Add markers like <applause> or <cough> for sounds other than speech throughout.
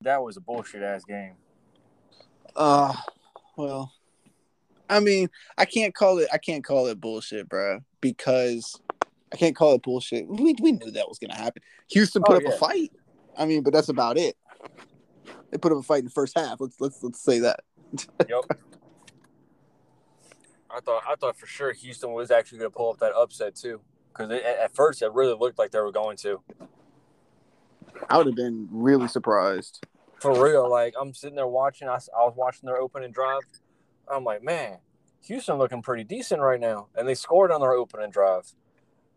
That was a bullshit ass game. Uh, well, I mean, I can't call it. I can't call it bullshit, bro, because I can't call it bullshit. We we knew that was gonna happen. Houston put Oh, up yeah. a fight. I mean, but that's about it. They put up a fight in the first half. Let's let's let's say that. <laughs> Yep. I thought I thought for sure Houston was actually going to pull up that upset too, because at first it really looked like they were going to. I would have been really surprised. For real, like I'm sitting there watching. I was watching their opening drive. I'm like, man, Houston looking pretty decent right now, and they scored on their opening drive.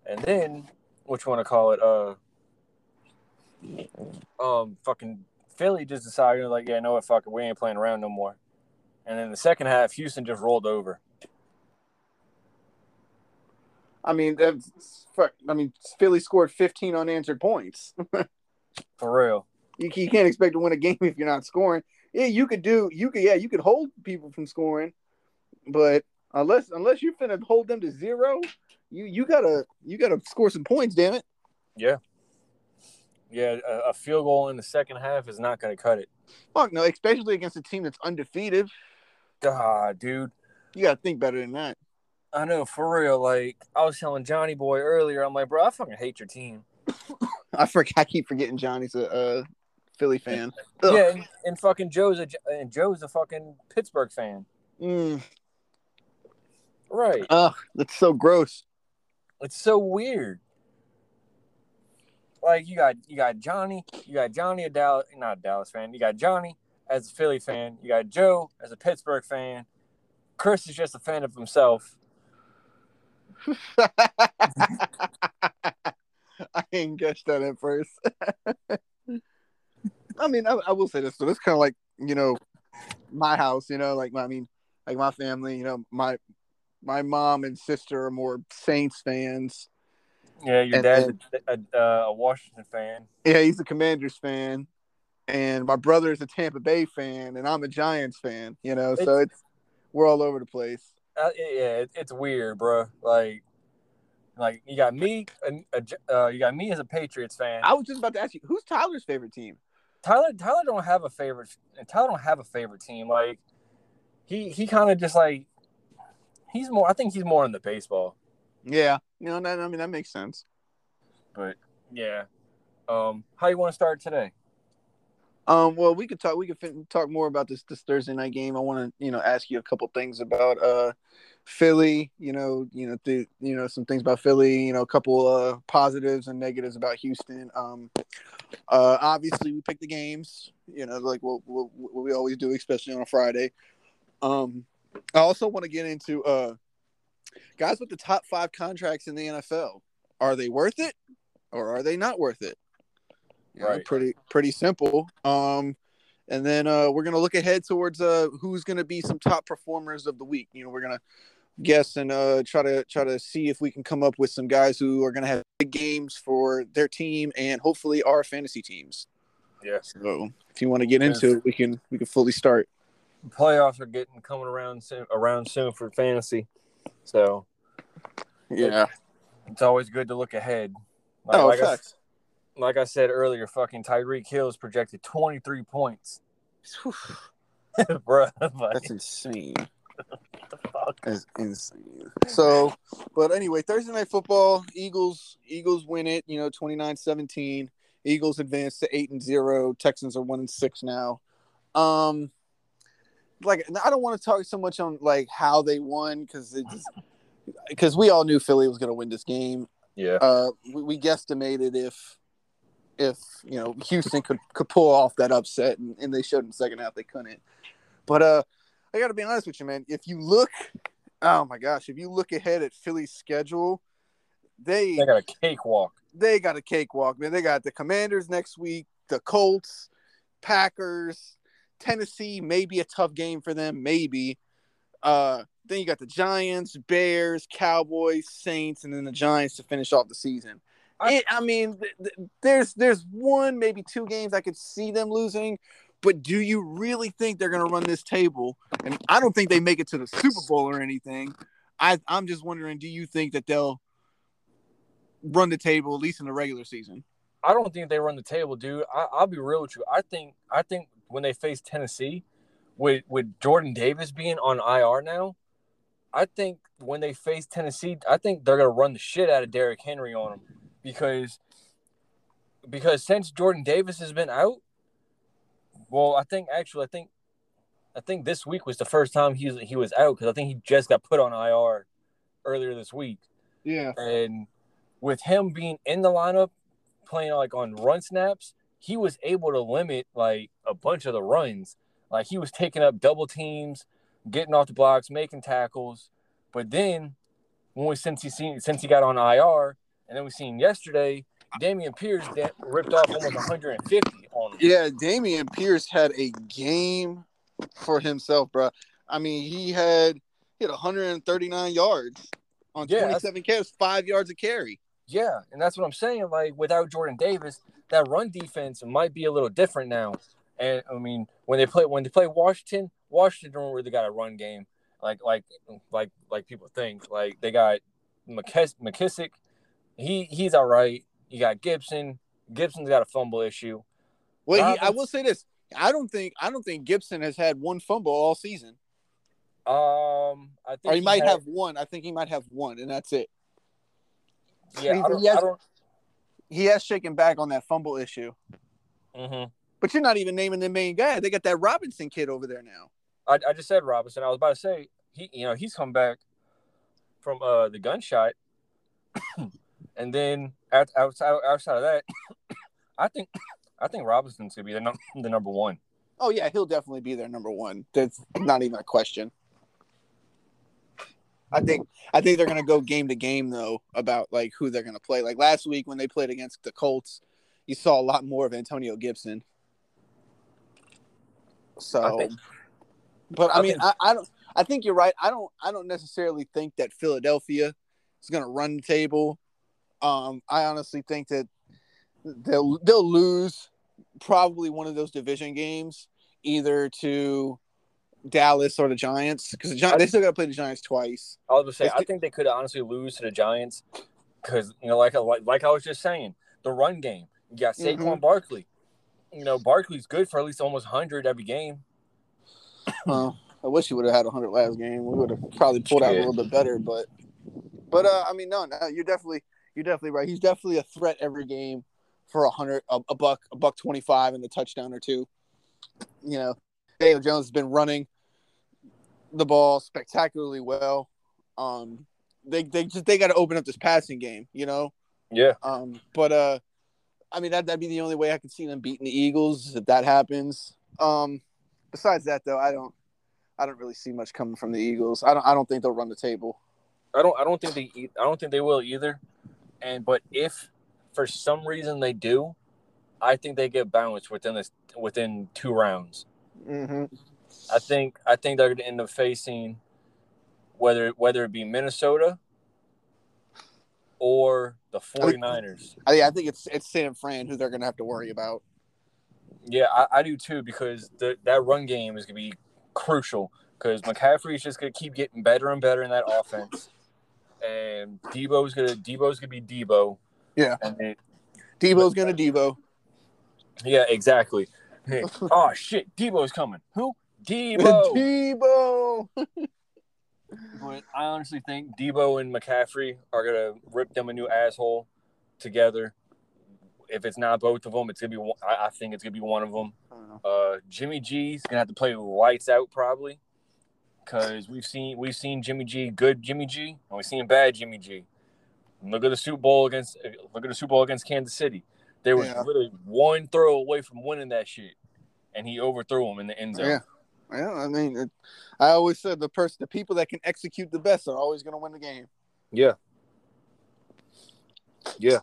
And then, which one to call it? Uh, um, fucking Philly just decided like, yeah, no, what, fuck it, we ain't playing around no more. And then the second half, Houston just rolled over. I mean, that's fuck. I mean, Philly scored 15 unanswered points. <laughs> For real. you, you can't expect to win a game <laughs> if you're not scoring. Yeah, you could do. You could. Yeah, you could hold people from scoring, but unless unless you're finna hold them to zero, you you gotta you gotta score some points. Damn it. Yeah. Yeah, a, a field goal in the second half is not going to cut it. Fuck no, especially against a team that's undefeated. God, dude. You gotta think better than that. I know, for real. Like, I was telling Johnny Boy earlier, I'm like, bro, I fucking hate your team. <laughs> <laughs> I forget. I keep forgetting Johnny's a uh, Philly fan. Ugh. Yeah, and, and fucking Joe's a and Joe's a fucking Pittsburgh fan. Mm, Right. ugh, that's so gross. It's so weird. Like you got you got Johnny, you got Johnny a Dallas not a Dallas fan. You got Johnny as a Philly fan. You got Joe as a Pittsburgh fan. Chris is just a fan of himself. <laughs> <laughs> I didn't catch that at first. <laughs> I mean, I, I will say this. So it's kind of like you know, my house. You know, like my, I mean, like my family. You know, my my mom and sister are more Saints fans. Yeah, your And dad's a, a, a Washington fan. Yeah, he's a Commanders fan, and my brother is a Tampa Bay fan, and I'm a Giants fan. You know, so it's we're all over the place. Uh, yeah, it, it's weird, bro. Like, like you got me, and uh, you got me as a Patriots fan. I was just about to ask you, who's Tyler's favorite team? Tyler, Tyler don't have a favorite. Tyler don't have a favorite team. Like, he he kind of just like he's more. I think he's more in the baseball. Yeah, you know, that, I mean that makes sense. But yeah, um, how you want to start today? Um, well, we could talk. We could fin- talk more about this this Thursday night game. I want to, you know, ask you a couple things about uh Philly. You know, you know, the you know some things about Philly. You know, a couple uh positives and negatives about Houston. Um, uh, obviously we pick the games. You know, like what, what, what we always do, especially on a Friday. Um, I also want to get into uh guys with the top five contracts in the NFL. Are they worth it, or are they not worth it? You know, Right. pretty pretty simple. Um, and then uh, we're gonna look ahead towards uh, who's gonna be some top performers of the week. You know, we're gonna guess and uh, try to try to see if we can come up with some guys who are gonna have big games for their team and hopefully our fantasy teams. Yeah, So if you want to get into it, we can we can fully start. playoffs are getting coming around soon. Around soon for fantasy, so Yeah. it's always good to look ahead. Like, Oh, like I, like I said earlier, fucking Tyreek Hill is projected twenty three points, <laughs> bro. <laughs> Like, That's insane. What the fuck? That's insane. So, but anyway, Thursday night football, Eagles, Eagles win it, you know, 29-17. Eagles advance to 8 and 0. Texans are 1 and 6 now. Um like I don't want to talk so much on like how they won cuz it just because we all knew Philly was going to win this game. Yeah, Uh we, we guesstimated if if, you know, Houston could could pull off that upset and, and they showed in the second half they couldn't. But uh I got to be honest with you, man. If you look, oh my gosh, if you look ahead at Philly's schedule, they they got a cakewalk. they got a cakewalk, man. They got the Commanders next week, the Colts, Packers, Tennessee. Maybe a tough game for them, maybe. Uh, then you got the Giants, Bears, Cowboys, Saints, and then the Giants to finish off the season. I- It, I mean, th- th- there's there's one, maybe two games I could see them losing, but do you really think they're going to run this table? And I don't think they make it to the Super Bowl or anything. I, I'm just wondering, do you think that they'll run the table at least in the regular season? I don't think they run the table, dude. I, I'll be real with you. I think I think when they face Tennessee, with with Jordan Davis being on IR now, I think when they face Tennessee, I think they're gonna run the shit out of Derrick Henry on them because because since Jordan Davis has been out, well, I think actually I think I think this week was the first time he was, he was out because I think he just got put on IR earlier this week. Yeah, And with him being in the lineup, playing like on run snaps, he was able to limit like a bunch of the runs. Like he was taking up double teams, getting off the blocks, making tackles. But then when we since he seen since he got on IR, and then we seen yesterday, Dameon Pierce that ripped off almost 150 on him. yeah. Dameon Pierce had a game for himself, bro. I mean, he had he had 139 yards on Yeah, 27 carries, five yards a carry. Yeah, and that's what I'm saying. Like without Jordan Davis, that run defense might be a little different now. And I mean, when they play when they play Washington, Washington don't really got a run game like like like like people think. Like they got McKiss- McKissic, he he's all right. You got Gibson. Gibson's got a fumble issue. Well, he, I will say this: I don't think I don't think Gibson has had one fumble all season, Um, I think or he might had- have one. I think he might have one, and that's it. Yeah, he- I don't. he has- I don't He has shaken back on that fumble issue, mhm. but you're not even naming the main guy. They got that Robinson kid over there now. I, I just said Robinson. I was about to say he, you know, he's come back from uh the gunshot, <coughs> and then outside outside of that, <coughs> I think <coughs> I think Robinson's gonna be the num- <coughs> the number one. Oh yeah, he'll definitely be their number one. That's not even a question. I think I think they're gonna go game to game though about like who they're gonna play. Like last week when they played against the Colts, you saw a lot more of Antonio Gibson. So, I think- but I I mean, think- I, I don't. I think you're right. I don't. I don't necessarily think that Philadelphia is gonna run the table. Um, I honestly think that they'll they'll lose probably one of those division games, either to Dallas or the Giants, because the Giants they still got to play the Giants twice. I was gonna say I think they could honestly lose to the Giants because you know, like I like, like I was just saying, the run game. You got Saquon Mhm. Barkley. You know, Barkley's good for at least almost hundred every game. Well, I wish he would have had 100 last game. We would have probably pulled out a little bit better, but but uh, I mean, no, no, you're definitely you're definitely right. He's definitely a threat every game for a hundred, a, a buck, a buck 25, and a touchdown or two. You know, Daniel Jones has been running the ball spectacularly well. Um, they they just they got to open up this passing game. You know, Yeah, um, but uh, I mean that that'd be the only way I could see them beating the Eagles if that happens. Um, besides that, though, I don't, I don't really see much coming from the Eagles. I don't, I don't think they'll run the table. I don't I don't think they I don't think they will either. And but if for some reason they do, I think they get bounced within this within two rounds. Mm-hmm. I think I think they're going to end up facing whether whether it be Minnesota or the 49ers. I, yeah, I think it's it's San Fran who they're gonna have to worry about. Yeah, I, I do too because the, that run game is going to be crucial because McCaffrey is just going to keep getting better and better in that offense. And Deebo's gonna Deebo's gonna be Deebo. Yeah. And then Deebo's gonna Deebo. Yeah, exactly. Hey, <laughs> oh shit, Deebo's coming. Who? <laughs> Deebo. Deebo. <laughs> but I honestly think Deebo and McCaffrey are gonna rip them a new asshole together. If it's not both of them, it's gonna be. one- I, I think it's gonna be one of them. Uh, Jimmy G's gonna have to play lights out probably, because we've seen we've seen Jimmy G, good Jimmy G, and we've seen bad Jimmy G. Look at the Super Bowl against look at the Super Bowl against Kansas City. They were Yeah. literally one throw away from winning that shit, and he overthrew him in the end zone. Yeah. Yeah, I mean, it, I always said the person, the people that can execute the best are always gonna win the game. Yeah. Yeah.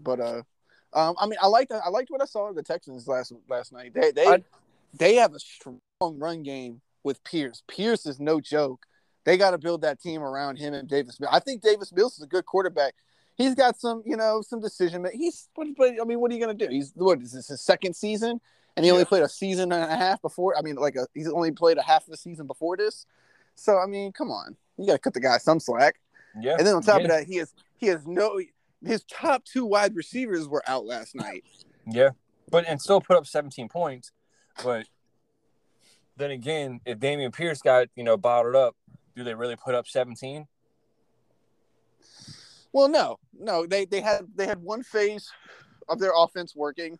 But uh, um, I mean, I liked I liked what I saw of the Texans last last night. They they I- they have a strong run game with Pierce. Pierce is no joke. They got to build that team around him and Davis. Mills. I think Davis Mills is a good quarterback. He's got some, you know, some decision. He's, but, but I mean, what are you gonna do? He's what is this his second season, and he only Yeah. played a season and a half before. I mean, like a he's only played a half of the season before this. So I mean, come on, you got to cut the guy some slack. Yeah. And then on top yeah. of that, he has he has no his top two wide receivers were out last night. Yeah, but and still put up 17 points. But then again, if Dameon Pierce got you know bottled up, do they really put up 17? Well, no, no. They they had they had one phase of their offense working,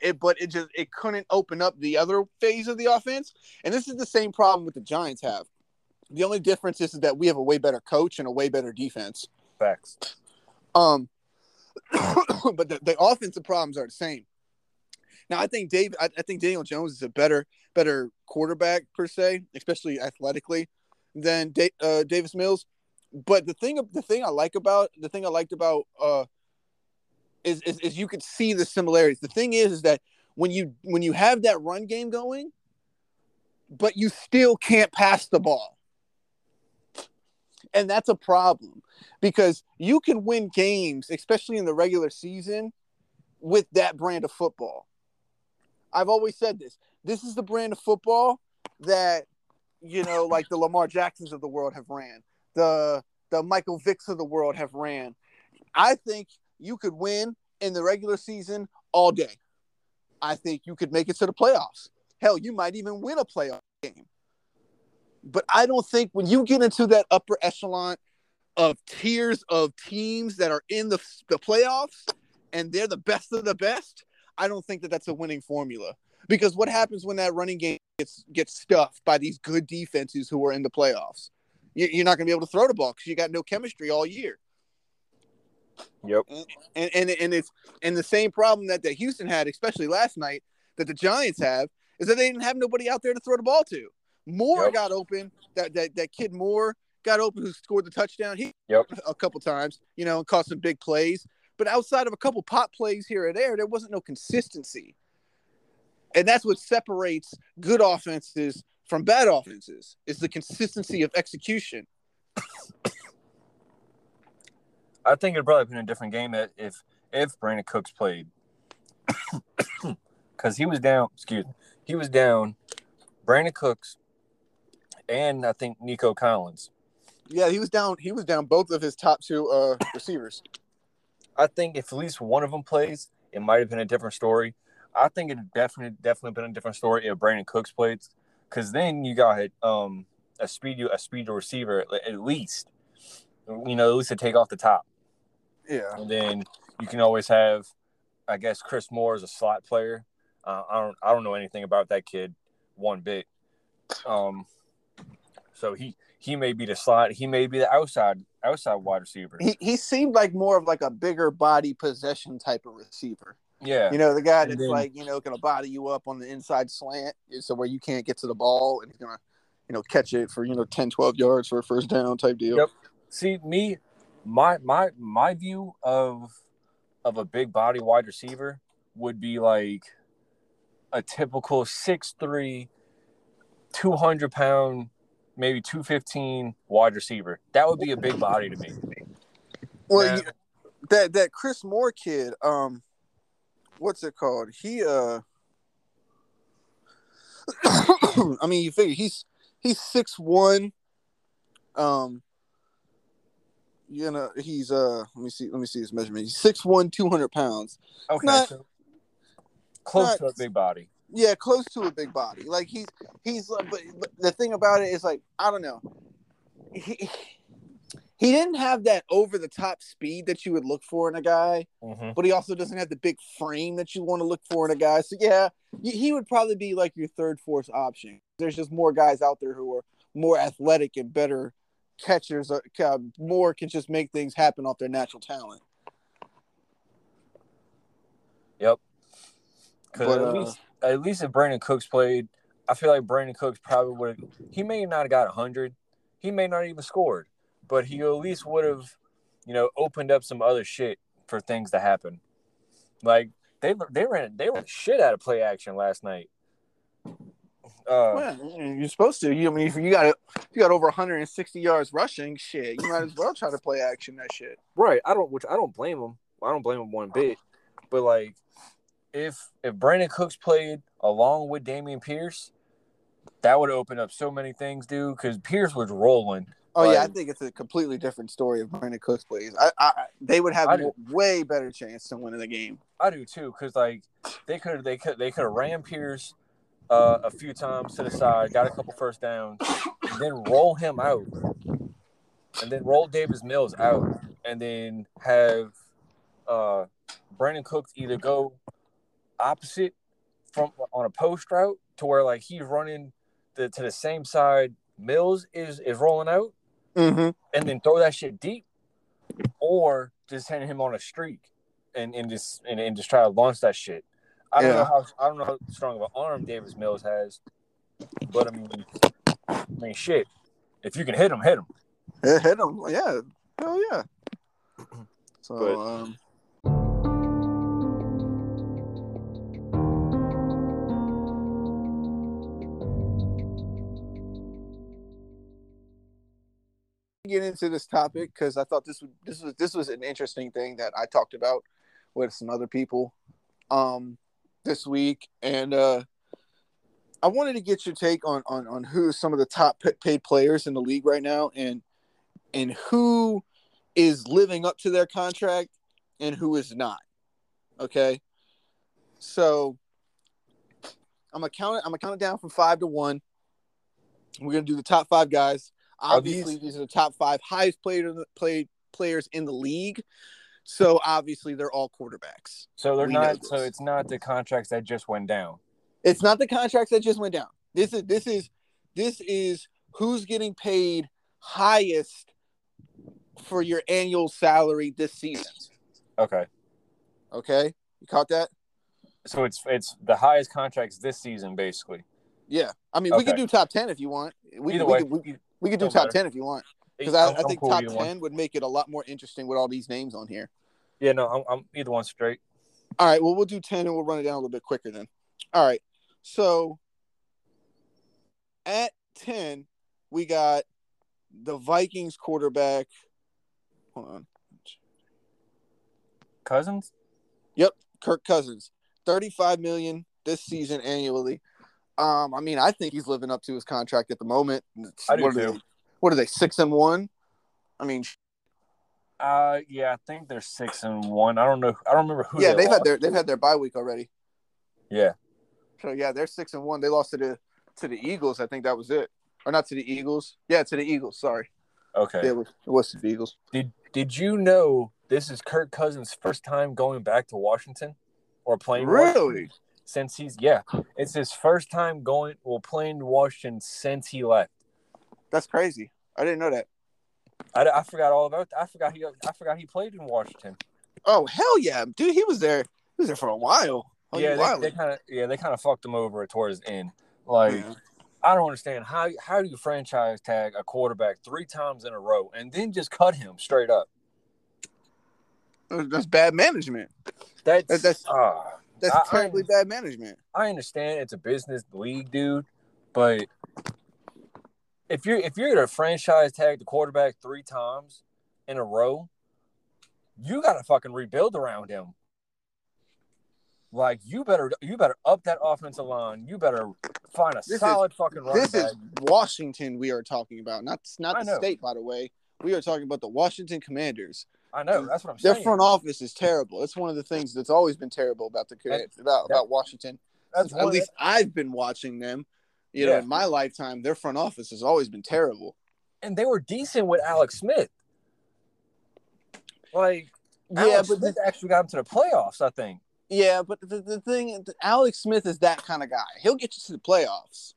it but it just it couldn't open up the other phase of the offense. And this is the same problem with the Giants have. The only difference is that we have a way better coach and a way better defense. Facts. Um, <coughs> but the, the offensive problems are the same. Now, I think Dave, I, I, think Daniel Jones is a better better quarterback per se, especially athletically, than da- uh, Davis Mills. But the thing, the thing I like about the thing I liked about uh, is, is is you could see the similarities. The thing is, is that when you when you have that run game going, but you still can't pass the ball, and that's a problem because you can win games, especially in the regular season, with that brand of football. I've always said this. This is the brand of football that you know, like the Lamar Jacksons of the world have ran, the the Michael Vicks of the world have ran. I think you could win in the regular season all day. I think you could make it to the playoffs. Hell, you might even win a playoff game. But I don't think when you get into that upper echelon of tiers of teams that are in the, the playoffs and they're the best of the best, I don't think that that's a winning formula. Because what happens when that running game gets gets stuffed by these good defenses who are in the playoffs? You're not going to be able to throw the ball because you got no chemistry all year. Yep. And, and and it's and the same problem that, that Houston had, especially last night, that the Giants have, is that they didn't have nobody out there to throw the ball to. Moore yep. got open. That that that kid Moore got open who scored the touchdown. He yep. a couple times, you know, and caught some big plays. But outside of a couple pop plays here or there, there wasn't no consistency. And that's what separates good offenses from bad offenses is the consistency of execution. I think it'd probably been a different game if if Brandin Cooks played, <coughs> because he was down. Excuse me, he was down. Brandin Cooks, and I think Nico Collins. Yeah, he was down. He was down both of his top two uh, receivers. I think if at least one of them plays, it might have been a different story. I think it definitely definitely been a different story if Brandin Cooks played, because then you got um a speed a speed receiver at least, you know, at least to take off the top. Yeah. And then you can always have, I guess, Chris Moore is a slot player. Uh, I don't I don't know anything about that kid one bit. Um, so he he may be the slot. He may be the outside outside wide receiver. He he seemed like more of like a bigger body possession type of receiver. Yeah. You know, the guy that's then, like, you know, gonna body you up on the inside slant so where you can't get to the ball and he's gonna, you know, catch it for, you know, 10, 12 yards for a first down type deal. Yep. See, me, my my my view of of a big body wide receiver would be like a typical 6'3, 200 pound, maybe 215 wide receiver. That would be a big body to me. Well, that that Chris Moore kid, um, what's it called? He uh, <coughs> I mean, you figure he's he's six one, um, you know, he's uh let me see let me see his measurement. He's 6'1", 200 pounds. Okay. Not, so close not, to a big body. Yeah, close to a big body. Like he's he's but, but the thing about it is like I don't know. He he didn't have that over the top speed that you would look for in a guy, mm-hmm. but he also doesn't have the big frame that you want to look for in a guy. So yeah, he would probably be like your third fourth option. There's just more guys out there who are more athletic and better catchers are, uh, more can just make things happen off their natural talent. Yep. Because at, uh, least, at least if Brandin Cooks played, I feel like Brandin Cooks probably would have. He may not have got hundred. He may not even scored, but he at least would have, you know, opened up some other shit for things to happen. Like they they ran they ran shit out of play action last night. Uh, well, you're supposed to. You I mean if you got you got over 160 yards rushing, shit, you might as well try to play action that shit. Right. I don't. Which I don't blame him. I don't blame him one bit. But like, if if Brandin Cooks played along with Dameon Pierce, that would open up so many things, dude. Because Pierce was rolling. Oh yeah, I think it's a completely different story if Brandin Cooks plays. I, I they would have a way better chance to win in the game. I do too, because like they could they could they could have ran Pierce uh, a few times to the side, got a couple first downs, then roll him out, and then roll Davis Mills out, and then have uh, Brandin Cooks either go opposite from on a post route to where like he's running the, to the same side Mills is is rolling out, Mm-hmm. and then throw that shit deep, or just send him on a streak and, and just and, and just try to launch that shit. I don't Yeah. know how I don't know how strong of an arm Davis Mills has, but I mean, I mean shit. If you can hit him, hit him. Hit, hit him, yeah, hell yeah. <clears throat> So But- um, get into this topic because I thought this would this was this was an interesting thing that I talked about with some other people um this week and uh I wanted to get your take on on on who some of the top paid players in the league right now and and who is living up to their contract and who is not. Okay. So I'm gonna count it, I'm gonna count it down from five to one. We're gonna do the top five guys. Are Obviously, these- these are the top five highest player, played players in the league. So obviously they're all quarterbacks. So they're We not. So it's not the contracts that just went down. It's not the contracts that just went down. This is this is this is who's getting paid highest for your annual salary this season. Okay. Okay, you caught that? So it's it's the highest contracts this season, basically. Yeah. I mean, we could do top ten if you want. We, Either we, way, could, we, we could do don't top matter. ten if you want because I, I think cool top either one. ten would make it a lot more interesting with all these names on here. Yeah, no, I'm, I'm either one straight. All right, well, we'll do 10 and we'll run it down a little bit quicker then. All right. So at 10, we got the Vikings quarterback. Hold on. Cousins. Yep, Kirk Cousins. 35 million this season annually. Um, I mean, I think he's living up to his contract at the moment. It's- I do what, are too. they, what are they, six and one? I mean, Uh, yeah, I think they're six and one. I don't know. I don't remember who. yeah, they they've had their they've had their bye week already. Yeah. So yeah, they're six and one. They lost to the to the Eagles. I think that was it, or not to the Eagles. Yeah, to the Eagles. Sorry, Okay. yeah, it was, it was to the Eagles. Did Did you know this is Kirk Cousins' first time going back to Washington or playing? Washington Really? Since he's yeah, it's his first time going well playing Washington since he left. That's crazy. I didn't know that. I, I forgot all about that. I forgot he I forgot he played in Washington. Oh hell yeah, dude! He was there. He was there for a while. Oh, yeah, they, they kind of yeah they kind of fucked him over towards the end. Like Yeah. I don't understand how how do you franchise tag a quarterback three times in a row and then just cut him straight up? That's bad management. That's That- that's- ah. That's I- I- terribly bad management. I understand it's a business league, dude, but if you're if you're gonna franchise tag the quarterback three times in a row, you gotta fucking rebuild around him. Like you better you better up that offensive line. You better find a This is- solid fucking running This back. is Washington we are talking about, not not the state, by the way. We are talking about the Washington Commanders. I know that's what I'm Their saying. Their front office is terrible. It's one of the things that's always been terrible about the That- about, that- about Washington. that's At least I've been watching them. You know, in my lifetime, their front office has always been terrible. and they were decent with Alex Smith. Like Yeah, Alex but Smith actually got him to the playoffs. I think. Yeah, but the, the thing, Alex Smith is that kind of guy. He'll get you to the playoffs.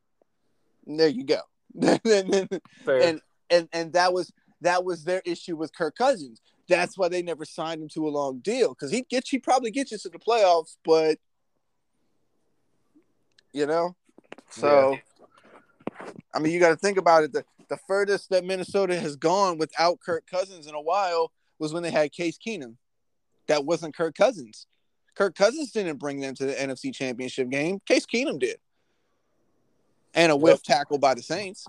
And there you go. <laughs> and, and and and that was that was their issue with Kirk Cousins. That's why they never signed him to a long deal because he'd get you probably gets you to the playoffs, but you know. So, I mean, you got to think about it. The the furthest that Minnesota has gone without Kirk Cousins in a while was when they had Case Keenum. That wasn't Kirk Cousins. Kirk Cousins didn't bring them to the NFC Championship game. Case Keenum did. And a whiff tackle by the Saints.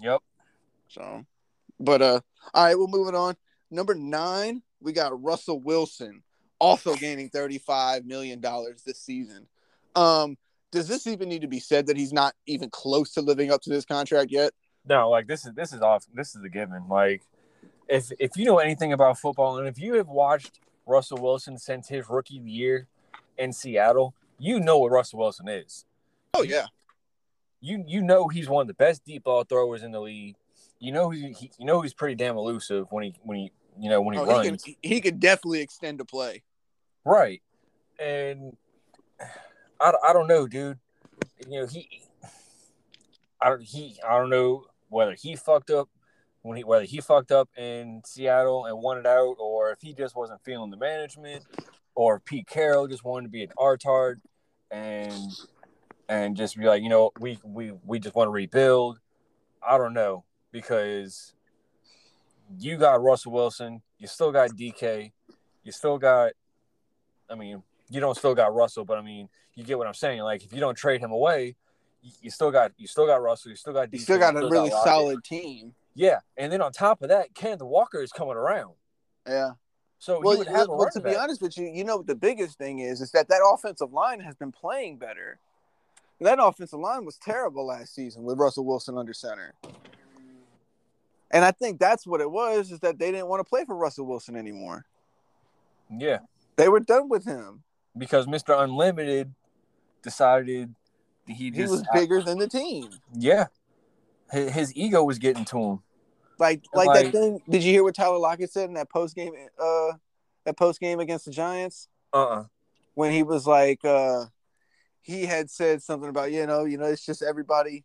yep. So, but uh, all right, we'll move it on. Number nine, we got Russell Wilson, also gaining thirty-five million dollars this season. Um, does this even need to be said that he's not even close to living up to this contract yet? No, like this is this is off. This is a given. Like if if you know anything about football, and if you have watched Russell Wilson since his rookie year in Seattle, you know what Russell Wilson is. Oh yeah. You you know he's one of the best deep ball throwers in the league. You know he, he you know he's pretty damn elusive when he when he you know when he Oh, runs. he could he could definitely extend a play. Right. And I, I don't know, dude. You know, he I don't he I don't know whether he fucked up when he whether he fucked up in Seattle and wanted out or if he just wasn't feeling the management or Pete Carroll just wanted to be an artard and and just be like, you know, we we we just want to rebuild. I don't know because you got Russell Wilson, you still got DK, you still got I mean, you don't still got Russell, but I mean, you get what I'm saying. Like if you don't trade him away, you, still got you still got Russell, you still got You still got a really Lockett. solid team. Yeah, and then on top of that, Kenneth Walker is coming around, Yeah. so Well, well, running to be honest with you, you know what the biggest thing is is that that offensive line has been playing better. That offensive line was terrible last season with Russell Wilson under center. And I think that's what it was is that they didn't want to play for Russell Wilson anymore. Yeah, They were done with him. because Mr. Unlimited decided he He just was bigger than the team. yeah, his, his ego was getting to him. Like like, Like- that thing. Did you hear what Tyler Lockett said in that post game uh that post game against the Giants? Uh uh when he was like uh he had said something about you know you know it's just everybody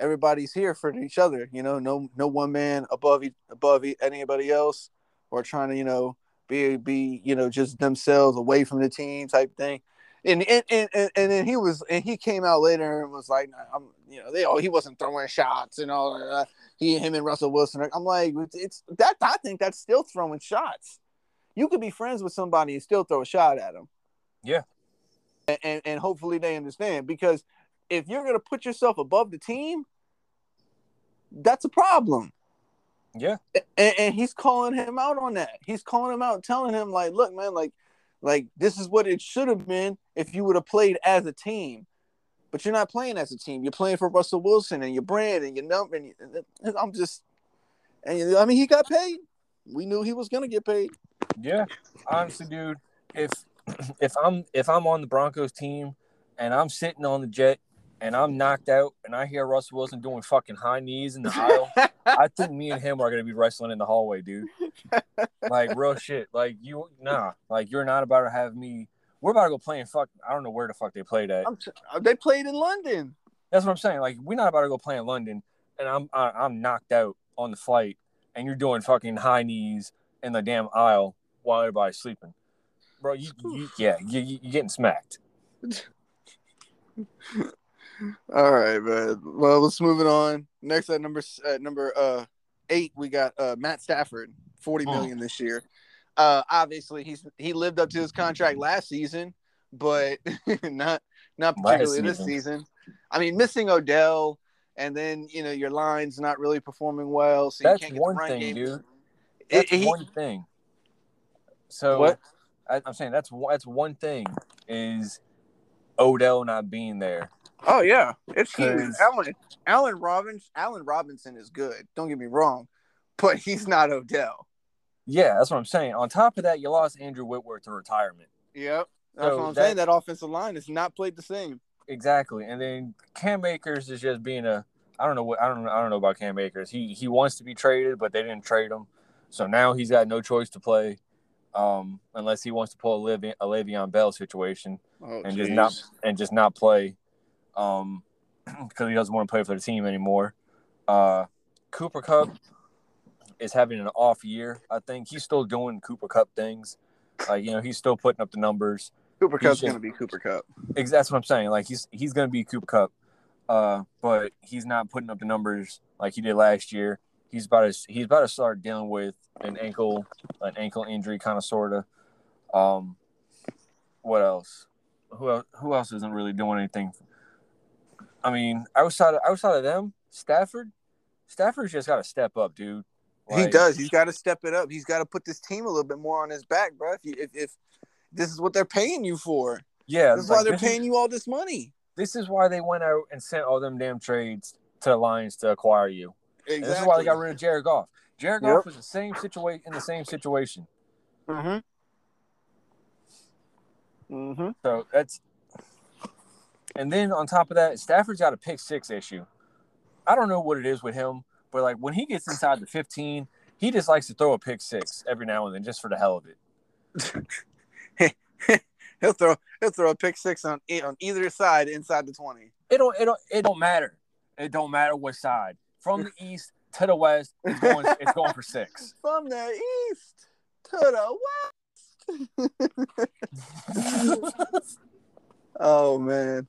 everybody's here for each other you know no no one man above above anybody else or trying to you know be be you know just themselves away from the team type thing and and, and, and and then he was and he came out later and was like I'm you know they oh he wasn't throwing shots and all that. he him and Russell Wilson I'm like it's that I think that's still throwing shots you could be friends with somebody and still throw a shot at them Yeah. and, and hopefully they understand because if you're going to put yourself above the team that's a problem. Yeah, and, and he's calling him out on that. He's calling him out telling him like look man like like this is what it should have been if you would have played as a team. But you're not playing as a team. You're playing for russell wilson and your brand and your number and, and i'm just and i mean he got paid. We knew he was going to get paid. Yeah. Honestly, dude, if <clears throat> if I'm if I'm on the Broncos team and I'm sitting on the jet and I'm knocked out and I hear Russell Wilson doing fucking high knees in the aisle, <laughs> I think me and him are gonna be wrestling in the hallway, dude. Like real shit. Like you, nah. Like you're not about to have me. We're about to go play in fuck. I don't know where the fuck they played at. I'm t- uh, they played in london That's what I'm saying. Like we're not about to go play in London, and I'm I, I'm knocked out on the flight, and you're doing fucking high knees in the damn aisle while everybody's sleeping, bro. You, you yeah, you you you getting smacked. <laughs> All right, man. Well, let's move it on. Next at number at number uh eight, we got uh Matt Stafford, forty Hmm. this year. Uh, obviously he's he lived up to his contract last season, but <laughs> not not particularly this season. I mean, missing Odell, and then you know your line's not really performing well, so you can't get one the thing, game. dude. It- That's he- one thing. So What? I, I'm saying that's that's one thing is Odell not being there. Oh yeah, it's huge. Allen Allen Robbins Allen Robinson is good. Don't get me wrong, but he's not Odell. Yeah, that's what I'm saying. On top of that, you lost Andrew Whitworth to retirement. Yep. That's So what I'm that- saying. That offensive line has not played the same. Exactly. And then Cam Akers is just being a I don't know what I don't I don't know about Cam Akers. He he wants to be traded, but they didn't trade him. So now he's got no choice to play. Um, unless he wants to pull a, Le'Veon, a Le'Veon Bell situation Oh, and just not and just not play. Um <clears throat> because he doesn't want to play for the team anymore. Uh Cooper Kupp is having an off year. I think he's still doing Cooper Kupp things. Like, you know, he's still putting up the numbers. Cooper he's Kupp's just- to be Cooper Kupp. That's what I'm saying. Like he's he's gonna be Cooper Kupp, uh, but he's not putting up the numbers like he did last year. He's about to he's about to start dealing with an ankle an ankle injury, kind of sorta. Um, what else? Who else? Who else isn't really doing anything? I mean, outside of, outside of them, Stafford, Stafford's just got to step up, dude. he does. He's got to step it up. He's got to put this team a little bit more on his back, bro. If, you, if, if this is what they're paying you for, Yeah, this is like, why they're is- paying you all this money. this is why they went out and sent all them damn trades to the Lions to acquire you. And This is why they got rid of Jared Goff. Jared Goff yep. was the same situation in the same situation. Mm-hmm. Mm-hmm. So that's and then on top of that, Stafford's got a pick six issue. I don't know what it is with him, but like when he gets inside the 15, he just likes to throw a pick six every now and then just for the hell of it. <laughs> he'll throw he'll throw a pick six on on either side inside the 20. It don't it don't it don't matter. It don't matter what side. From the east to the west, it's going it's going for six. <laughs> From the east to the west. <laughs> oh man.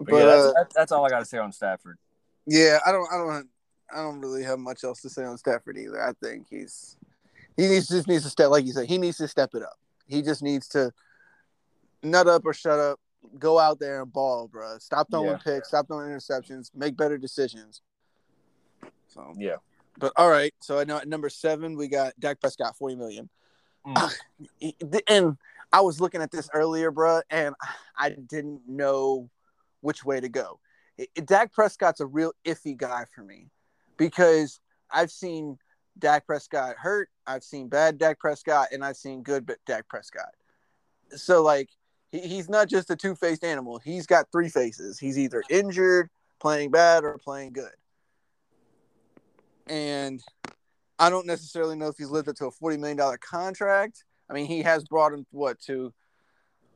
But, but yeah, that's, uh, that's all I got to say on Stafford. Yeah, I don't, I don't, I don't really have much else to say on Stafford either. I think he's he needs just needs to step, like you said, he needs to step it up. He just needs to nut up or shut up, go out there and ball, bro. Stop throwing yeah. picks, stop throwing interceptions, make better decisions. So yeah. But all right, so I know at number seven we got Dak Prescott, forty million. Mm. and I was looking at this earlier, bro, and I didn't know which way to go. It, Dak Prescott's a real iffy guy for me because I've seen Dak Prescott hurt, I've seen bad Dak Prescott, and I've seen good Dak Prescott. So like he, he's not just a two faced animal. He's got three faces. He's either injured, playing bad, or playing good. And I don't necessarily know if he's lived up to a forty million dollar contract. I mean, he has brought him what to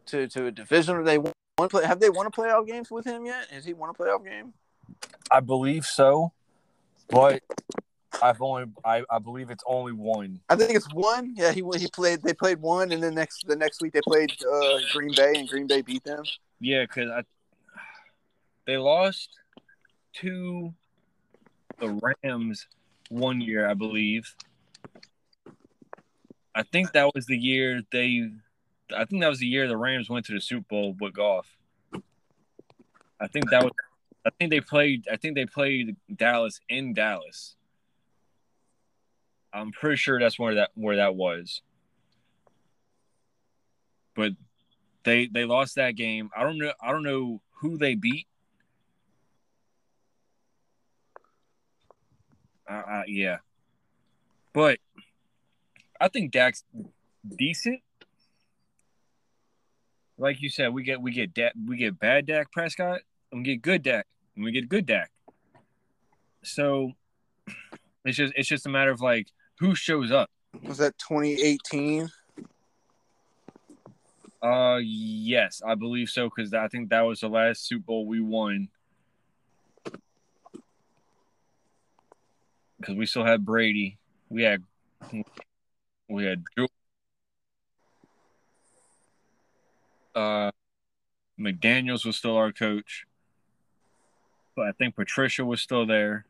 to to a division they won. Play, have they won a playoff games with him yet? Has he won a playoff game? I believe so, but I've only I, I believe it's only one. I think it's one. Yeah, he he played. They played one, and then next the next week they played uh, Green Bay, and Green Bay beat them. Yeah, because I they lost to the Rams one year, I believe. I think that was the year they. I think that was the year the Rams went to the Super Bowl with Goff. I think that was. I think they played. I think they played Dallas in Dallas. I'm pretty sure that's where that where that was. But they they lost that game. I don't know. I don't know who they beat. Uh, uh, yeah, but I think Dak's decent. Like you said, we get we get Dak, we get bad Dak Prescott, and we get good Dak, and we get good Dak. So it's just it's just a matter of like who shows up. Was that 2018? Uh, yes, I believe so because I think that was the last Super Bowl we won. Because we still had Brady, we had we had Drew, uh, McDaniel's was still our coach, but I think Patricia was still there.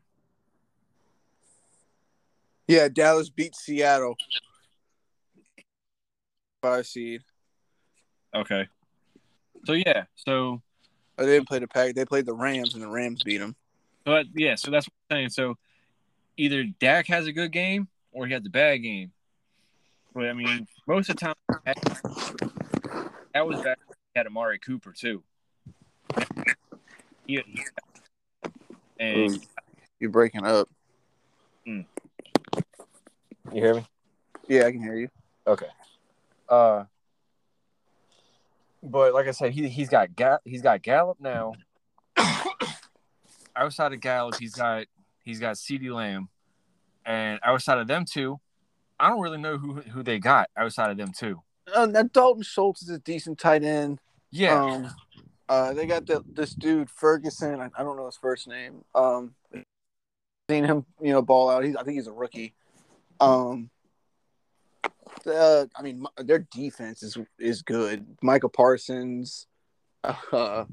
Yeah, Dallas beat Seattle. Five seed. Okay. So yeah, so oh, they didn't play the pack. They played the Rams, and the Rams beat them. But yeah, so that's what I'm saying. So either Dak has a good game or he has a bad game. But I mean, most of the time, that was back. Had Amari Cooper too. Yeah, and you're breaking up. Mm. You hear me? Yeah, I can hear you. Okay. Uh, but like I said, he he's got Ga- he's got Gallup now. <coughs> outside of Gallup, he's got he's got CeeDee Lamb, and outside of them two, I don't really know who who they got outside of them two. Uh, Dalton Schultz is a decent tight end. Yeah. Um, uh, they got the, this dude Ferguson. I, I, don't know his first name. Um, seen him, you know, ball out. He's I think he's a rookie. Um, uh, I mean, their defense is is good. Michael Parsons, uh,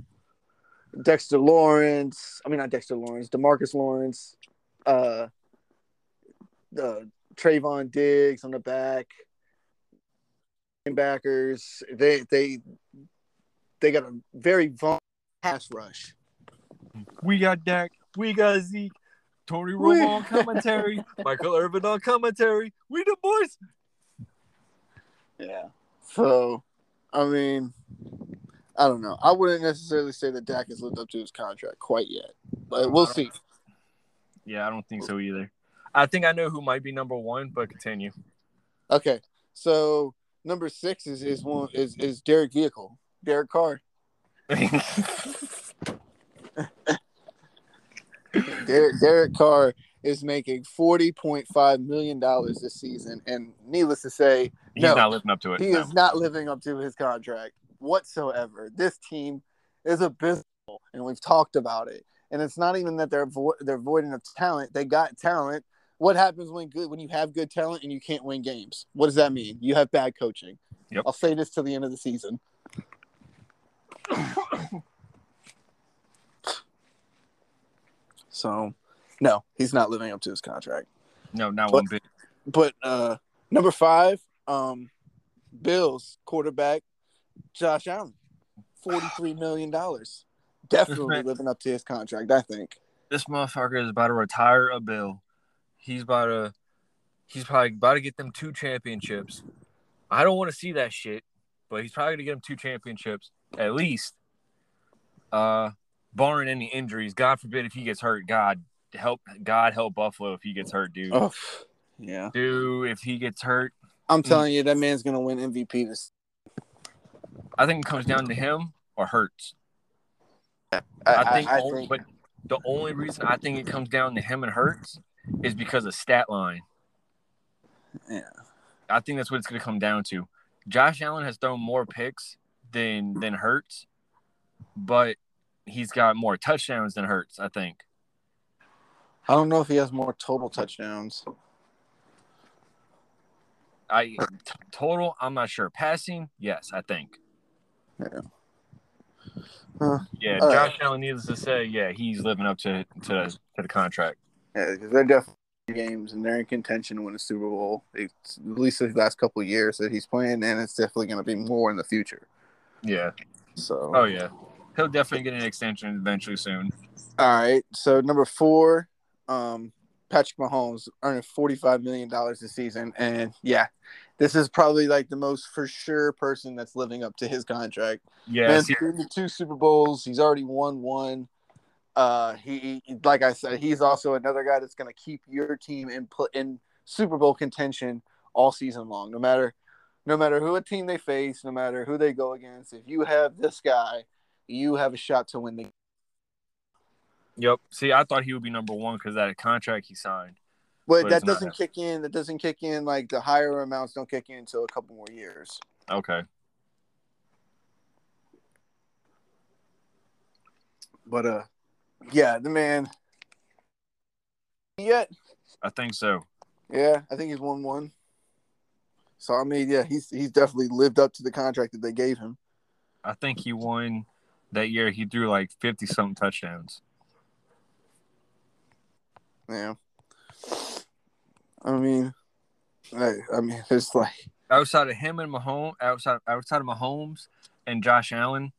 Dexter Lawrence. I mean, not Dexter Lawrence. Demarcus Lawrence. Uh, the Trevon Diggs on the back. Backers. They they they got a very vulnerable pass rush. We got Dak. We got Zeke. Tony Romo on commentary, <laughs> Michael Irvin on commentary. We the boys. Yeah. So, I mean, I don't know. I wouldn't necessarily say that Dak has lived up to his contract quite yet, but we'll see. Yeah, I don't think so either. I think I know who might be number one, but continue. Okay, so number six is is one is is Derek Vehicle, Derek Carr. <laughs> Derek, Derek Carr is making forty point five million dollars this season, and needless to say, He's no, not living up to it. he no. is not living up to his contract whatsoever. This team is abysmal, and we've talked about it. And it's not even that they're vo- they're voiding of talent; they got talent. What happens when good when you have good talent and you can't win games? What does that mean? You have bad coaching. Yep. I'll say this till the end of the season. So, no, he's not living up to his contract. No, not But- one bit. But uh number five, um, Bills quarterback Josh Allen, forty-three million dollars. Definitely <laughs> living up to his contract, I think. This motherfucker is about to retire a bill. He's about to. He's probably about to get them two championships. I don't want to see that shit, but he's probably gonna get them two championships at least. Uh, barring any injuries, God forbid if he gets hurt. God help, God help Buffalo if he gets hurt, dude. Oh, yeah. Dude, if he gets hurt, I'm telling you, that man's gonna win MVP this. I think it comes down to him or Hurts. I, I think, I, only- think but the only reason I think it comes down to him and Hurts is because of stat line. Yeah. I think that's what it's going to come down to. Josh Allen has thrown more picks than than Hurts, but he's got more touchdowns than Hurts. I think. I don't know if he has more total touchdowns. I t- total. I'm not sure. Passing, yes, I think. Yeah. Huh. Yeah, Josh right. Allen. Needless to say, yeah, he's living up to to, to the contract. Yeah, because they're definitely games and they're in contention to win a Super Bowl. It's, at least the last couple of years that he's playing, and it's definitely going to be more in the future. Yeah. So, Oh yeah. He'll definitely get an extension eventually soon. all right. So number four, um, Patrick Mahomes earning forty-five million dollars this season, and yeah, this is probably like the most for sure person that's living up to his contract. Yeah. See- been to two Super Bowls. He's already won one. Uh, he, like I said, he's also another guy that's going to keep your team in pl- in Super Bowl contention all season long. No matter, no matter who a team they face, no matter who they go against. If you have this guy, you have a shot to win the. Yep. See, I thought he would be number one because that contract he signed. But But that doesn't kick in. That doesn't kick in. Like the higher amounts don't kick in until a couple more years. Okay. But uh, yeah, the man. Yet, I think so. Yeah, I think he's won one. So I mean, yeah, he's he's definitely lived up to the contract that they gave him. I think he won that year. He threw like fifty something touchdowns. Yeah. I mean, I, I mean, <laughs> it's like Outside of him and Mahomes, outside outside of Mahomes and Josh Allen,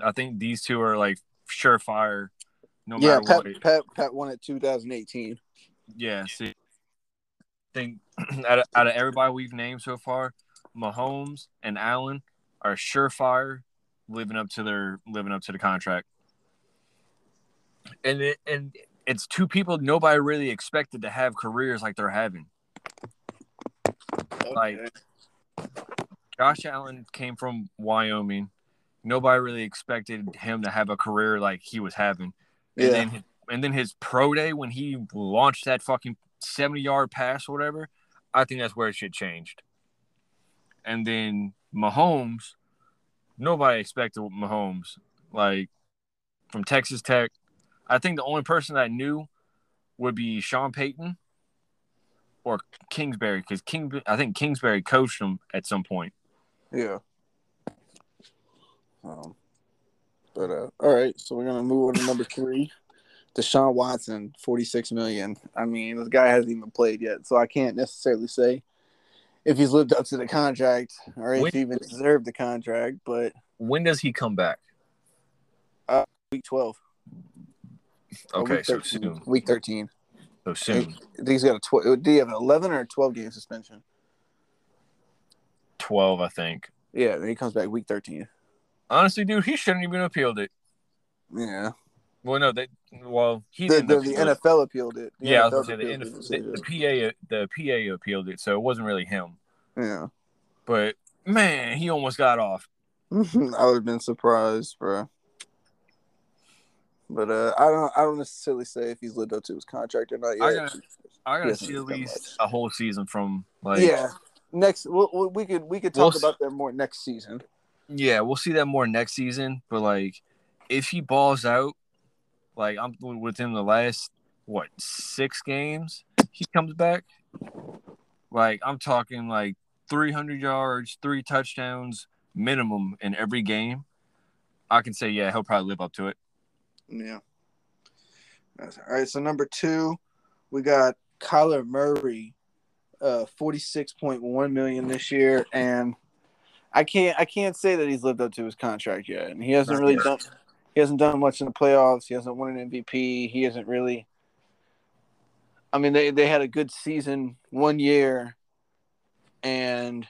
I think these two are like surefire. No yeah, matter Pat, what. Pat Pat won it 2018. Yeah. See, I think <clears throat> out of, out of everybody we've named so far, Mahomes and Allen are surefire living up to their living up to the contract. And it, and it's two people nobody really expected to have careers like they're having. Like- Josh Allen came from Wyoming. Nobody really expected him to have a career like he was having. And yeah, then his, and then his pro day when he launched that fucking 70 yard pass or whatever, I think that's where shit changed. And then Mahomes, nobody expected Mahomes. Like from Texas Tech, I think the only person that I knew would be Sean Payton or Kingsbury because King I think Kingsbury coached him at some point. yeah. Um, but uh, all right, so we're gonna move on to number three. Deshaun Watson, 46 million. I mean, this guy hasn't even played yet, so I can't necessarily say if he's lived up to the contract or if When- he even deserved the contract. But When does he come back? week 12, Okay, week so 13, soon. week 13. So soon. I think he's got a 12. Do you have an 11 or a 12 game suspension? 12, I think. Yeah, then he comes back week 13. Honestly, dude, he shouldn't even appealed it. Yeah. Well, no, they well he The, didn't the, the. NFL appealed it. The yeah, I was NFL say the, appealed NF it, the, the PA the PA appealed it, so it wasn't really him. Yeah. But man, he almost got off. <laughs> I would have been surprised, bro. But uh, I don't. I don't necessarily say if he's lived up to his contract or not yet. I gotta, I gotta see at least a whole season from like yeah. Next, we'll, we'll- we could we could We'll talk about that more next season. Yeah, we'll see that more next season. But like, if he balls out, like I'm within the last what six games, he comes back. Like I'm talking like 300 yards, three touchdowns minimum in every game. I can say yeah, he'll probably live up to it. Yeah. All right. So number two, we got Kyler Murray, uh, forty six point one million this year, and I can't I can't say that he's lived up to his contract yet, and he hasn't Not really yet. done. He hasn't done much in the playoffs. He hasn't won an MVP. He hasn't really. I mean, they they had a good season one year, and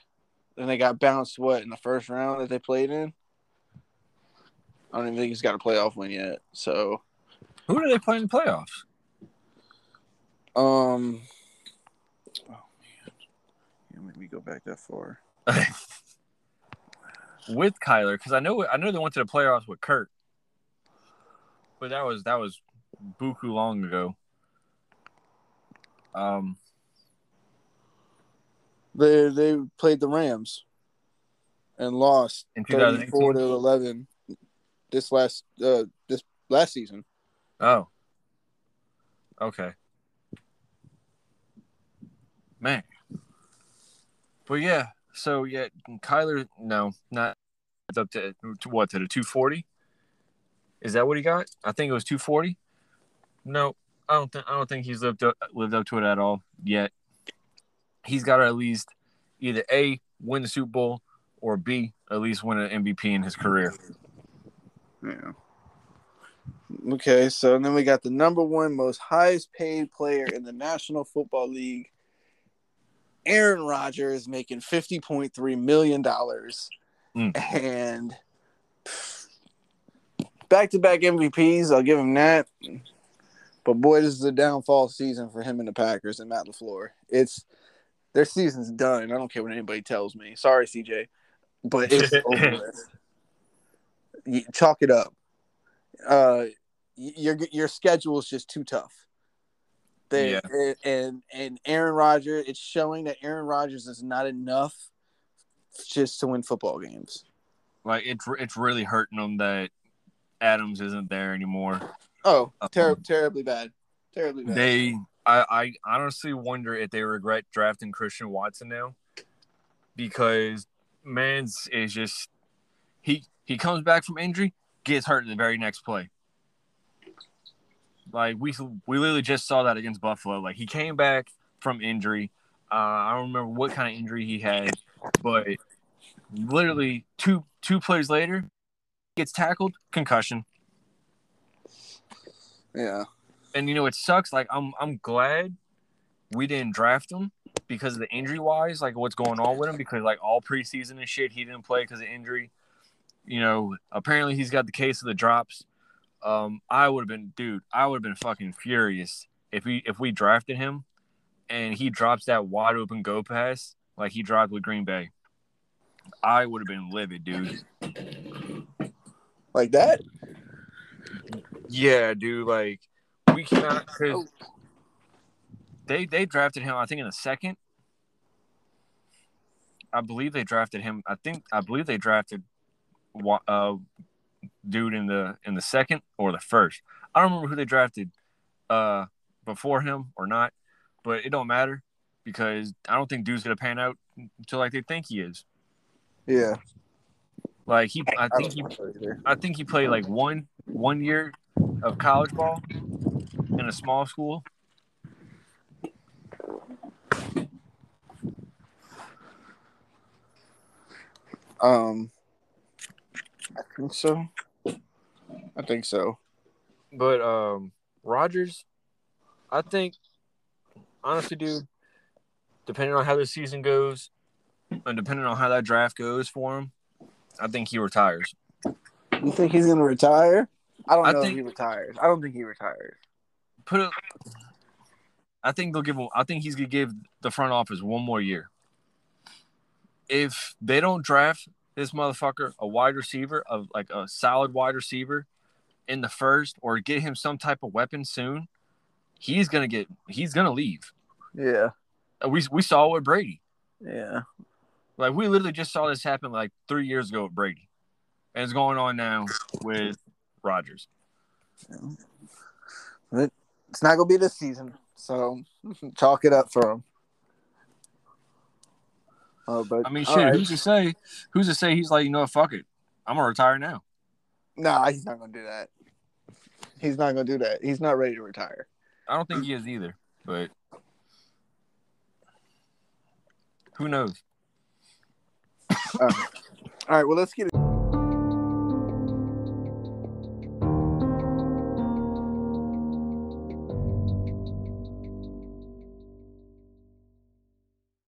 then they got bounced. What in the first round that they played in? I don't even think he's got a playoff win yet. So, Who do they play in the playoffs? um, <laughs> oh man, you make me go back that far. <laughs> with Kyler because I know I know they went to the playoffs with Kurt, but that was that was buku long ago. Um, They they played the Rams and lost in 34 to 11 this last uh this last season. Oh, okay, man. But yeah, so yeah, Kyler, no, not up to, to what to the two forty. Is that what he got? I think it was two forty. No, I don't think I don't think he's lived up lived up to it at all yet. He's got to at least either a win the Super Bowl or b at least win an MVP in his career. Yeah. Okay, so then we got the number one most highest paid player in the National Football League. Aaron Rodgers making fifty point three million dollars, Mm. and back to back MVPs. I'll give him that. But boy, this is a downfall season for him and the Packers and Matt Lafleur. It's their season's done. I don't care what anybody tells me. Sorry, CJ, but it's <laughs> over. with. You- Chalk it up. Uh, your your schedule is just too tough. They Yeah. and- and and Aaron Rodgers, it's showing that Aaron Rodgers is not enough just to win football games. Like it's it's really hurting them that Adams isn't there anymore. Oh, ter- Um, terribly bad, terribly bad. They, I, I honestly wonder if they regret drafting Christian Watson now, because man's is just he he comes back from injury, gets hurt in the very next play. Like we we literally just saw that against Buffalo. Like he came back from injury. Uh, I don't remember what kind of injury he had, but literally two two plays later, gets tackled, concussion. yeah, and you know it sucks. Like I'm I'm glad we didn't draft him because of the injury wise, like what's going on with him. Because like all preseason and shit, he didn't play because of injury. You know, apparently he's got the case of the drops. Um, I would have been, dude. I would have been fucking furious if we if we drafted him and he drops that wide open go pass like he dropped with Green Bay. I would have been livid, dude. like that. Yeah, dude. Like we cannot because they they drafted him. I think in the second. I believe they drafted him. I think I believe they drafted, wa- uh, dude in the in the second or the first. I don't remember who they drafted, uh, before him or not, but it don't matter because I don't think dude's gonna pan out until like they think he is. Yeah, Like he, I I think don't he. I think he played like one one year of college ball in a small school. Um, I think so. I think so. But um Rodgers, I think honestly, dude, depending on how the season goes and depending on how that draft goes for him, I think he retires. You think he's gonna retire? I don't I know think- if he retires. I don't think he retires. I think. Put. I think they'll give him. I think he's gonna give the front office one more year. If they don't draft this motherfucker a wide receiver of like a solid wide receiver in the first, or get him some type of weapon soon, he's gonna get. He's gonna leave. Yeah, Uh, We we saw it with Brady. yeah. Like we literally just saw this happen like three years ago with Brady, and it's going on now with Rodgers. It's not gonna be this season, so <laughs> chalk it up for him. Oh, but I mean, shit. right. Who's to say? Who's to say he's like, you know, what, fuck it. I'm gonna retire now. Nah, he's not gonna do that. He's not gonna do that. He's not ready to retire. I don't think he is either, but who knows? All right. All right. Well, let's get.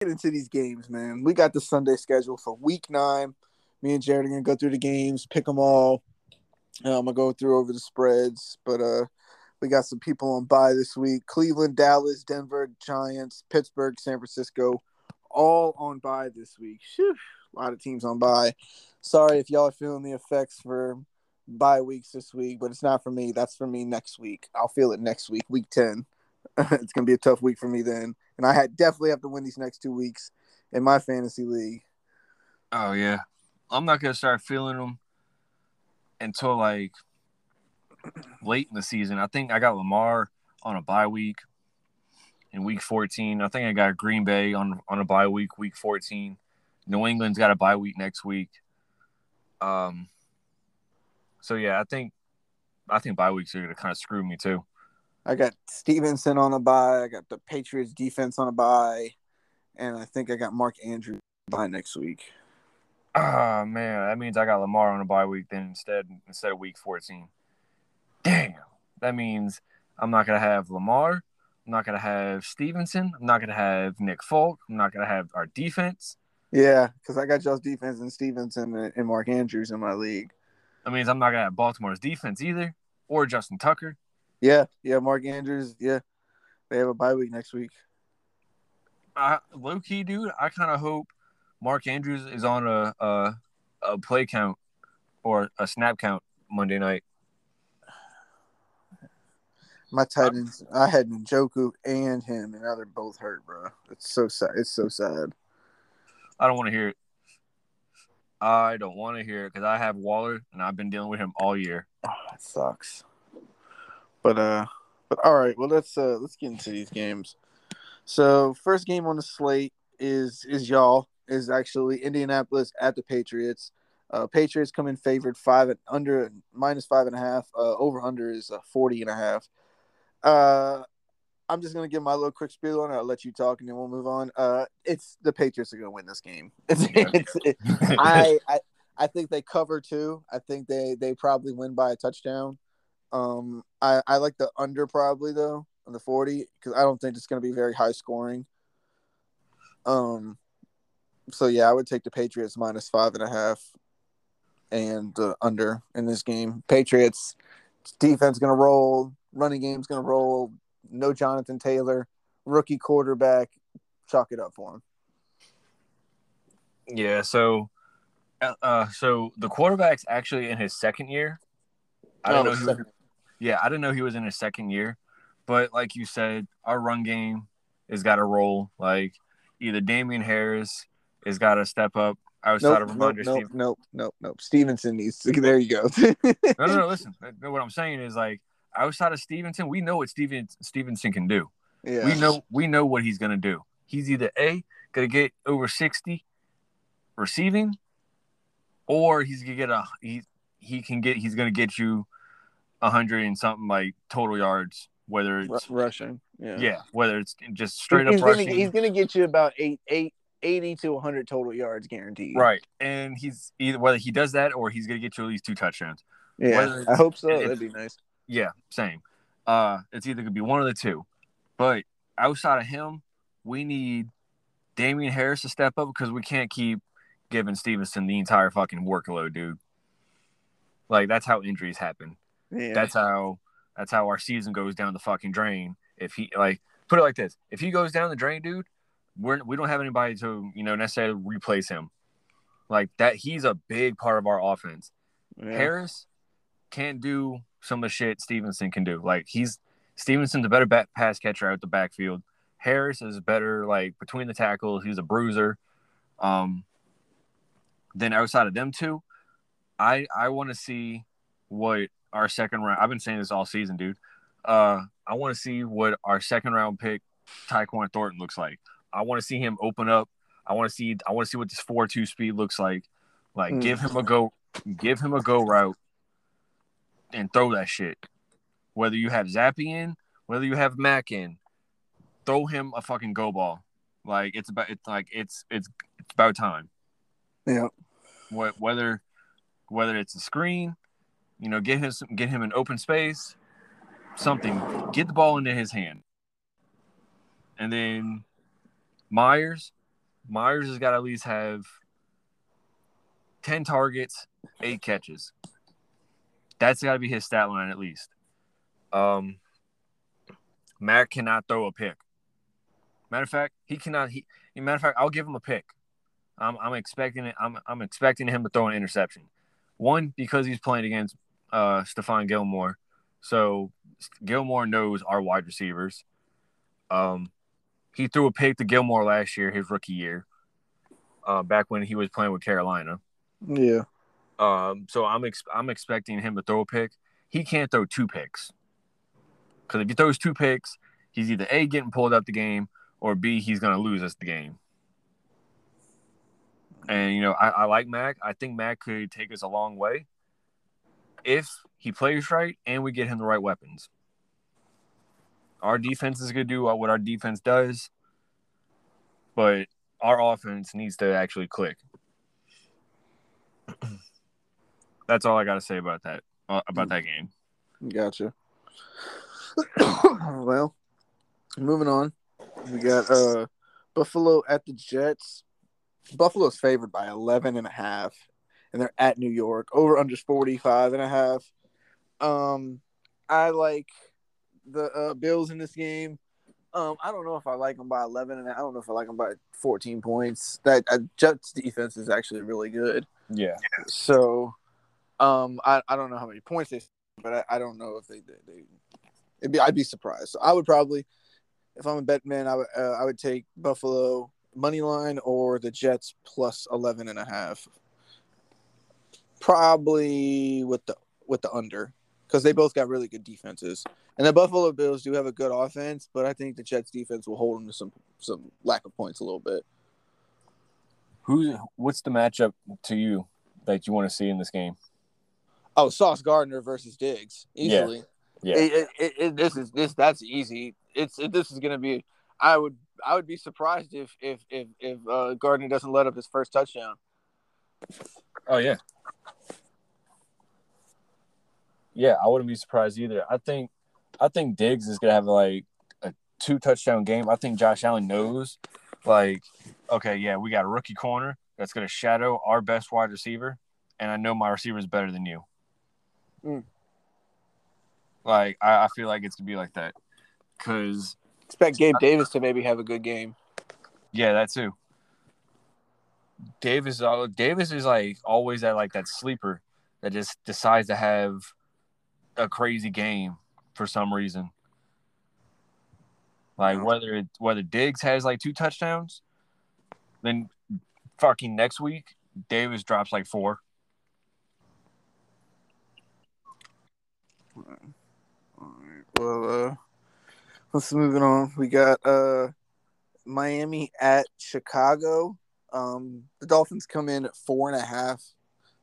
Get into these games, man. We got the Sunday schedule for Week Nine. Me and Jared are gonna go through the games, pick them all. Uh, I'm gonna go through over the spreads, but uh, we got some people on bye this week: Cleveland, Dallas, Denver, Giants, Pittsburgh, San Francisco, all on bye this week. Phew, a lot of teams on bye. Sorry if y'all are feeling the effects for bye weeks this week, but it's not for me. That's for me next week. I'll feel it next week, week 10. <laughs> it's to be a tough week for me then. And I had definitely have to win these next two weeks in my fantasy league. Oh yeah, I'm not gonna start feeling them until like late in the season. I think I got Lamar on a bye week in week 14. I think I got Green Bay on on a bye week, week 14. New England's got a bye week next week. Um. So yeah, I think I think bye weeks are gonna kind of screw me too. I got Stevenson on a bye. I got the Patriots defense on a bye. And I think I got Mark Andrews bye next week. Ah man, that means I got Lamar on a bye week then instead instead of week 14. Damn. That means I'm not gonna have Lamar. I'm not gonna have Stevenson. I'm not gonna have Nick Folk. I'm not gonna have our defense. Yeah, because I got y'all's defense and Stevenson and Mark Andrews in my league. That means I'm not gonna have Baltimore's defense either, or Justin Tucker. Yeah, yeah, Mark Andrews. Yeah, they have a bye week next week. I, low key, dude. I kind of hope Mark Andrews is on a, a a play count or a snap count Monday night. My Titans, I had Njoku and him, and now they're both hurt, bro. It's so sad. It's so sad. I don't want to hear it. I don't want to hear it because I have Waller and I've been dealing with him all year. Oh, that sucks. But uh, but all right. Well, let's uh let's get into these games. So first game on the slate is is y'all is actually Indianapolis at the Patriots. Uh, Patriots come in favored five and under minus five and a half. Uh, over under is uh, 40 and a half. Uh, I'm just gonna give my little quick spiel on it. I'll let you talk and then we'll move on. Uh, it's the Patriots are gonna win this game. <laughs> It's, it's it, I, I I think they cover too. I think they they probably win by a touchdown. Um, I I like the under probably though on the 40 because I don't think it's going to be very high scoring. Um, so yeah, I would take the Patriots minus five and a half and uh, under in this game. Patriots defense going to roll, running game's going to roll. No Jonathan Taylor, rookie quarterback. Chalk it up for him. yeah. So, uh, uh, so the quarterback's actually in his second year. I don't Oh, know. He was, yeah, I didn't know he was in his second year. But like you said, our run game has got to roll. Like either Damien Harris has got to step up outside Nope, of nope, Rhamondre nope, Stevenson. nope, nope, nope. Stevenson needs to. <laughs> There you go. <laughs> No, no, no. Listen, what I'm saying is like outside of Stevenson, we know what Steven Stevenson can do. yeah. We know we know what he's gonna do. He's either a gonna get over 60 receiving, or he's gonna get a he he can get he's gonna get you a hundred and something like total yards, whether it's rushing. Yeah. yeah, whether it's just straight he's up gonna, rushing. He's going to get you about eight, eight, 80 to 100 total yards guaranteed. Right, and he's either whether he does that or he's gonna get you at least two touchdowns. Yeah. I hope so. it's- That'd be nice. Yeah, same. Uh, it's either gonna be one of the two. But outside of him, we need Damien Harris to step up because we can't keep giving Stevenson the entire fucking workload, dude. Like that's how injuries happen. Yeah. That's how that's how our season goes down the fucking drain. If he like put it like this, if he goes down the drain, dude, we're we don't have anybody to you know necessarily replace him. Like that, he's a big part of our offense. yeah. Harris can't do some of the shit Stevenson can do. Like he's Stevenson's a better bat, pass catcher out the backfield. Harris is better like between the tackles. He's a bruiser. Um, then outside of them two, I I want to see what our second round. I've been saying this all season, dude. Uh, I want to see what our second round pick Tyquan Thornton looks like. I want to see him open up. I want to see. I want to see what this four two speed looks like. Like, Mm. give him a go. Give him a go route, and throw that shit. Whether you have Zappe in, whether you have Mac in, throw him a fucking go ball. Like it's about. It's like it's it's it's about time. Yeah. What whether whether it's a screen, you know, get him some, get him an open space, something. Get the ball into his hand, and then Meyers. Meyers has got to at least have ten targets, eight catches. That's got to be his stat line at least. Um, Mac cannot throw a pick. Matter of fact, he cannot. He matter of fact, I'll give him a pick. I'm, I'm expecting it. I'm, I'm expecting him to throw an interception. One because he's playing against uh, Stephon Gilmore, so Gilmore knows our wide receivers. Um, he threw a pick to Gilmore last year, his rookie year, uh, back when he was playing with Carolina. Yeah. Um, so I'm ex- I'm expecting him to throw a pick. He can't throw two picks because if he throws two picks, he's either a getting pulled out the game or b he's gonna lose us the game. And you know, I, I like Mac. I think Mac could take us a long way if he plays right and we get him the right weapons. Our defense is gonna do what our defense does, but our offense needs to actually click. <clears throat> That's all I got to say about that. Uh, about that game. Gotcha. <coughs> well, moving on. We got uh Buffalo at the Jets. Buffalo's favored by 11 and a half and they're at New York. Over under 45 and a half. Um I like the uh, Bills in this game. Um I don't know if I like them by 11 and I don't know if I like them by 14 points. That uh, Jets defense is actually really good. Yeah. So, um, I, I don't know how many points they, but I, I don't know if they they, they it'd be I'd be surprised. So I would probably, if I'm a bet man, I would uh, I would take Buffalo money line or the Jets plus 11 and a half. Probably with the with the under because they both got really good defenses. And the Buffalo Bills do have a good offense, but I think the Jets defense will hold them to some some lack of points a little bit. Who? What's the matchup to you that you want to see in this game? Oh, Sauce Gardner versus Diggs easily. Yeah. It, it, it, it- this is this that's easy. It's it, this is gonna be. I would I would be surprised if if if if uh, Gardner doesn't let up his first touchdown. Oh yeah. Yeah, I wouldn't be surprised either. I think I think Diggs is gonna have like a two touchdown game. I think Josh Allen knows, like, okay, yeah, we got a rookie corner that's gonna shadow our best wide receiver, and I know my receiver is better than you. Mm. Like, I, I feel like it's gonna be like that, cause Expect Gabe Davis to maybe have a good game. yeah, that too. Davis, Davis is like always that like that sleeper that just decides to have a crazy game for some reason. Like whether it whether Diggs has like two touchdowns, then fucking next week Davis drops like four. All right. Well, uh, let's move it on. We got uh, Miami at Chicago. Um, the Dolphins come in at four and a half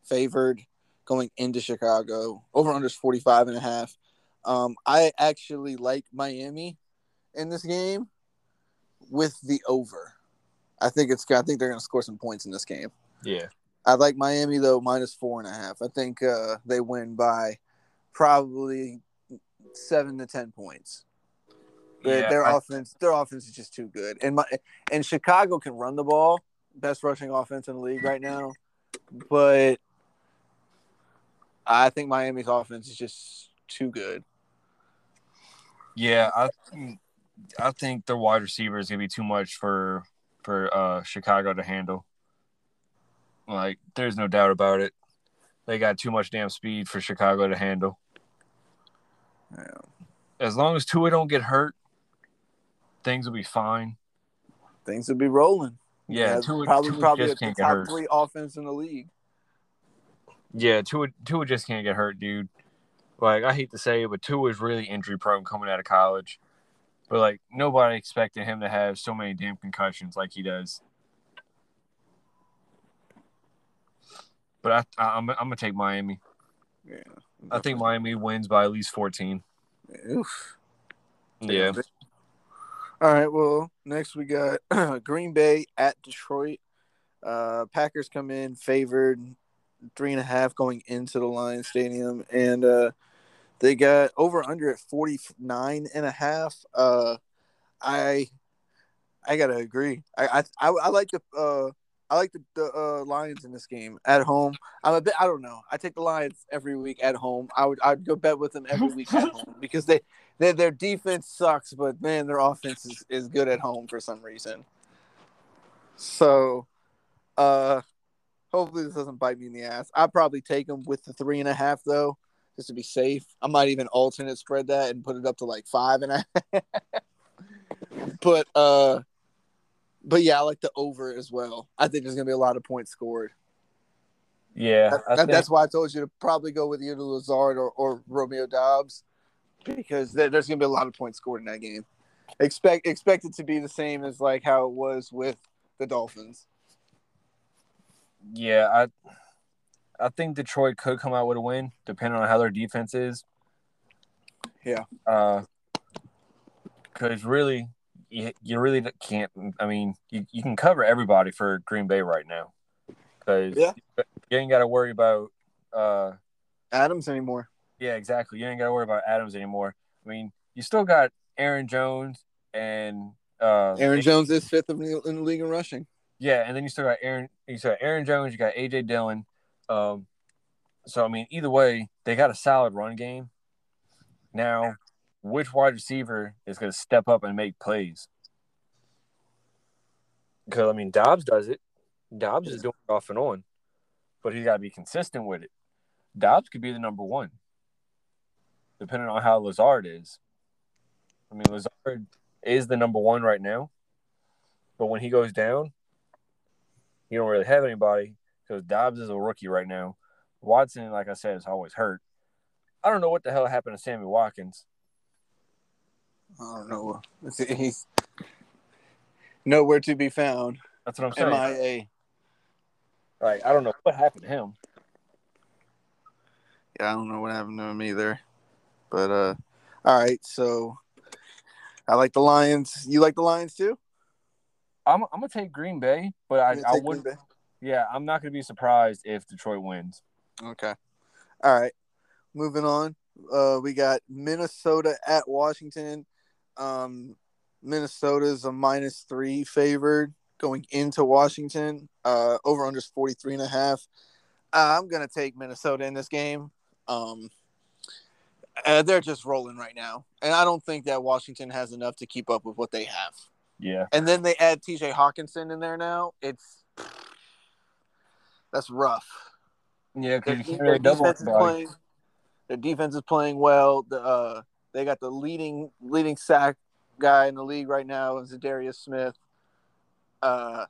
favored going into Chicago. Over under is 45 and a half. Um, I actually like Miami in this game with the over. I think it's I think they're going to score some points in this game. Yeah, I like Miami though minus four and a half. I think uh, they win by probably seven to ten points. Their, Yeah, their I- offense, their offense is just too good, and my and Chicago can run the ball, best rushing offense in the league right now, but I think Miami's offense is just too good. Yeah, I I think their wide receiver is gonna be too much for for uh, Chicago to handle. Like, there's no doubt about it. They got too much damn speed for Chicago to handle. Yeah. As long as Tua don't get hurt, things will be fine. Things will be rolling. Yeah, That's Tua, probably Tua probably just can't get top hurt. three offense in the league. Yeah, Tua, Tua just can't get hurt, dude. Like, I hate to say it, but Tua was really injury prone coming out of college. But, like, nobody expected him to have so many damn concussions like he does. But I, I, I'm, I'm going to take Miami. Yeah. I think Miami wins by at least 14. Oof. Yeah. All right. Well, next we got <clears throat> Green Bay at Detroit. Uh, Packers come in favored three and a half going into the Lions Stadium, and uh, they got over under at 49 and a half. Uh, I I gotta agree. I I, I, like the uh, I like the, the uh, Lions in this game at home. I'm a bit. I don't know. I take the Lions every week at home. I would. I'd go bet with them every week at home <laughs> because they, they their defense sucks, but man, their offense is, is good at home for some reason. So, uh, hopefully this doesn't bite me in the ass. I'd probably take them with the three and a half though, just to be safe. I might even alternate spread that and put it up to like five and a half. <laughs> but uh but yeah, I like the over as well. I think there's gonna be a lot of points scored. Yeah. That- think- that's why I told you to probably go with either Lazard or, or Romeo Doubs because there, there's gonna be a lot of points scored in that game. Expect expect it to be the same as like how it was with the Dolphins. Yeah, I I think Detroit could come out with a win, depending on how their defense is. Yeah. Uh, because really, you, you really can't. I mean, you, you can cover everybody for Green Bay right now, because Yeah. you ain't got to worry about. Uh, Adams anymore. yeah, exactly. You ain't got to worry about Adams anymore. I mean, you still got Aaron Jones and uh, Aaron Jones is fifth in the, in the league in rushing. Yeah, and then you still got Aaron. You still got Aaron Jones. You got AJ Dillon. Um, so I mean, either way, they got a solid run game. Now, which wide receiver is going to step up and make plays? Because I mean, Doubs does it. Doubs is doing it off and on, but he's got to be consistent with it. Doubs could be the number one, depending on how Lazard is. I mean, Lazard is the number one right now, but when he goes down, you don't really have anybody because Doubs is a rookie right now. Watson, like I said, is always hurt. I don't know what the hell happened to Sammy Watkins. I don't know. <laughs> He's nowhere to be found. That's what I'm saying. MIA. Like I don't know what happened to him. Yeah, I don't know what happened to him either. But uh all right, so I like the Lions. You like the Lions too? I'm I'm gonna take Green Bay, but I, I would yeah I'm not gonna be surprised if Detroit wins. Okay. All right. Moving on. Uh we got Minnesota at Washington. Um Minnesota's a minus three favored going into Washington. Uh over under 43 and a half. Uh, I'm gonna take Minnesota in this game. Um uh, they're just rolling right now. And I don't think that Washington has enough to keep up with what they have. Yeah, and then they add TJ Hockenson in there now. It's that's rough. yeah, because their defense is playing. Their defense is playing well. The uh, they got the leading leading sack guy in the league right now is Darius Smith. Uh,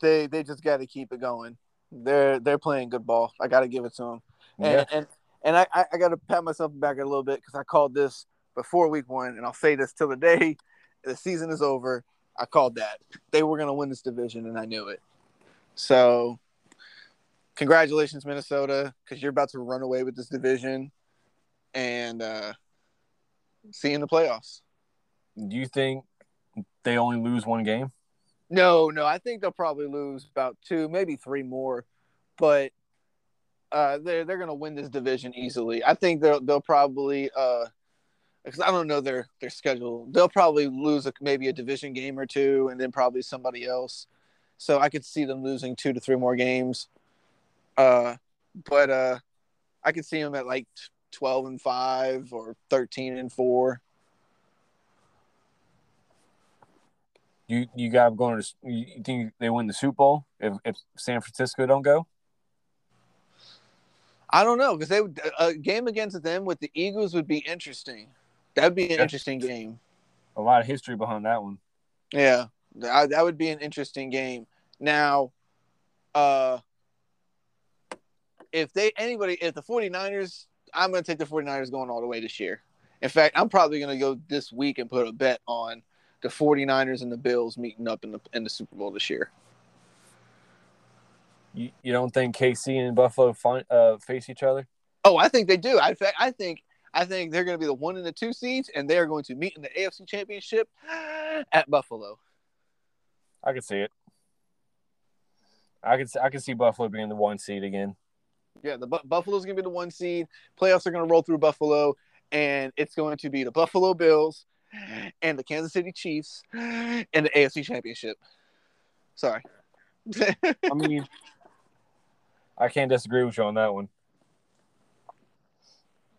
they they just got to keep it going. They're they're playing good ball. I got to give it to them. And Yeah, and, and I, I, I got to pat myself back a little bit because I called this before week one, and I'll say this till the day <laughs> the season is over. I called that they were going to win this division, and I knew it. So, congratulations, Minnesota, because you're about to run away with this division, and uh, see you in the playoffs. do you think they only lose one game? No, no, I think they'll probably lose about two, maybe three more, but uh, they're they're gonna win this division easily. I think they'll they'll probably uh, because I don't know their their schedule. They'll probably lose a, maybe a division game or two, and then probably somebody else. So I could see them losing two to three more games. Uh, but uh, I could see them at like twelve and five or thirteen and four. You you got them going to you think they win the Super Bowl if, if San Francisco don't go? I don't know because they would a game against them with the Eagles would be interesting. That'd be an Yeah. interesting game. A lot of history behind that one. Yeah, that, that would be an interesting game. Now, uh, if they anybody if the 49ers, I'm going to take the 49ers going all the way this year. In fact, I'm probably going to go this week and put a bet on the 49ers and the Bills meeting up in the in the Super Bowl this year. You, you don't think KC and Buffalo find, uh, face each other? Oh, I think they do. I, in fact, I think I think they're going to be the one and the two seeds, and they are going to meet in the AFC Championship <gasps> at Buffalo. I can see it. I could I could see Buffalo being the one seed again. Yeah, the Bu- Buffalo's going to be the one seed. Playoffs are going to roll through Buffalo, and it's going to be the Buffalo Bills and the Kansas City Chiefs and the AFC Championship. Sorry. I mean, I can't disagree with you on that one.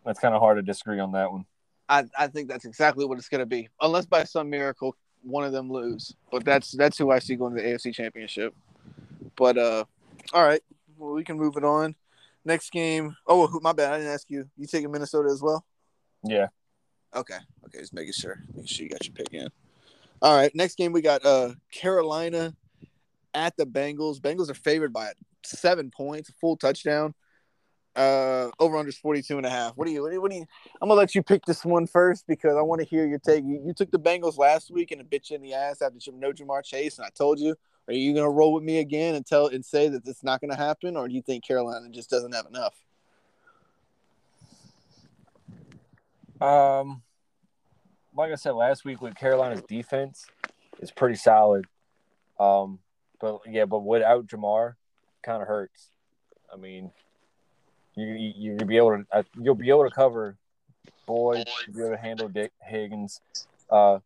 That's kind of hard to disagree on that one. I, I think that's exactly what it's going to be, unless by some miracle one of them lose. But that's that's who I see going to the AFC Championship. But uh, all right, well we can move it on. Next game. Oh, my bad. I didn't ask you. You taking Minnesota as well? Yeah. Okay. Okay. Just making sure. Making sure you got your pick in. All right. Next game we got uh Carolina at the Bengals. Bengals are favored by seven points, a full touchdown. Uh over under 42 and a half. What do you what do you, what do you I'm gonna let you pick this one first because I want to hear your take. You, you took the Bengals last week and a bitch in the ass after you no Ja'Marr Chase, and I told you, are you gonna roll with me again and tell and say that it's not gonna happen, or do you think Carolina just doesn't have enough? Um, like I said last week, with Carolina's defense is pretty solid. Um, but yeah, but without Ja'Marr, it kind of hurts. I mean, you you you'll be able to uh, you'll be able to cover Boyd, you'll be able to handle Dick Higgins. Uh,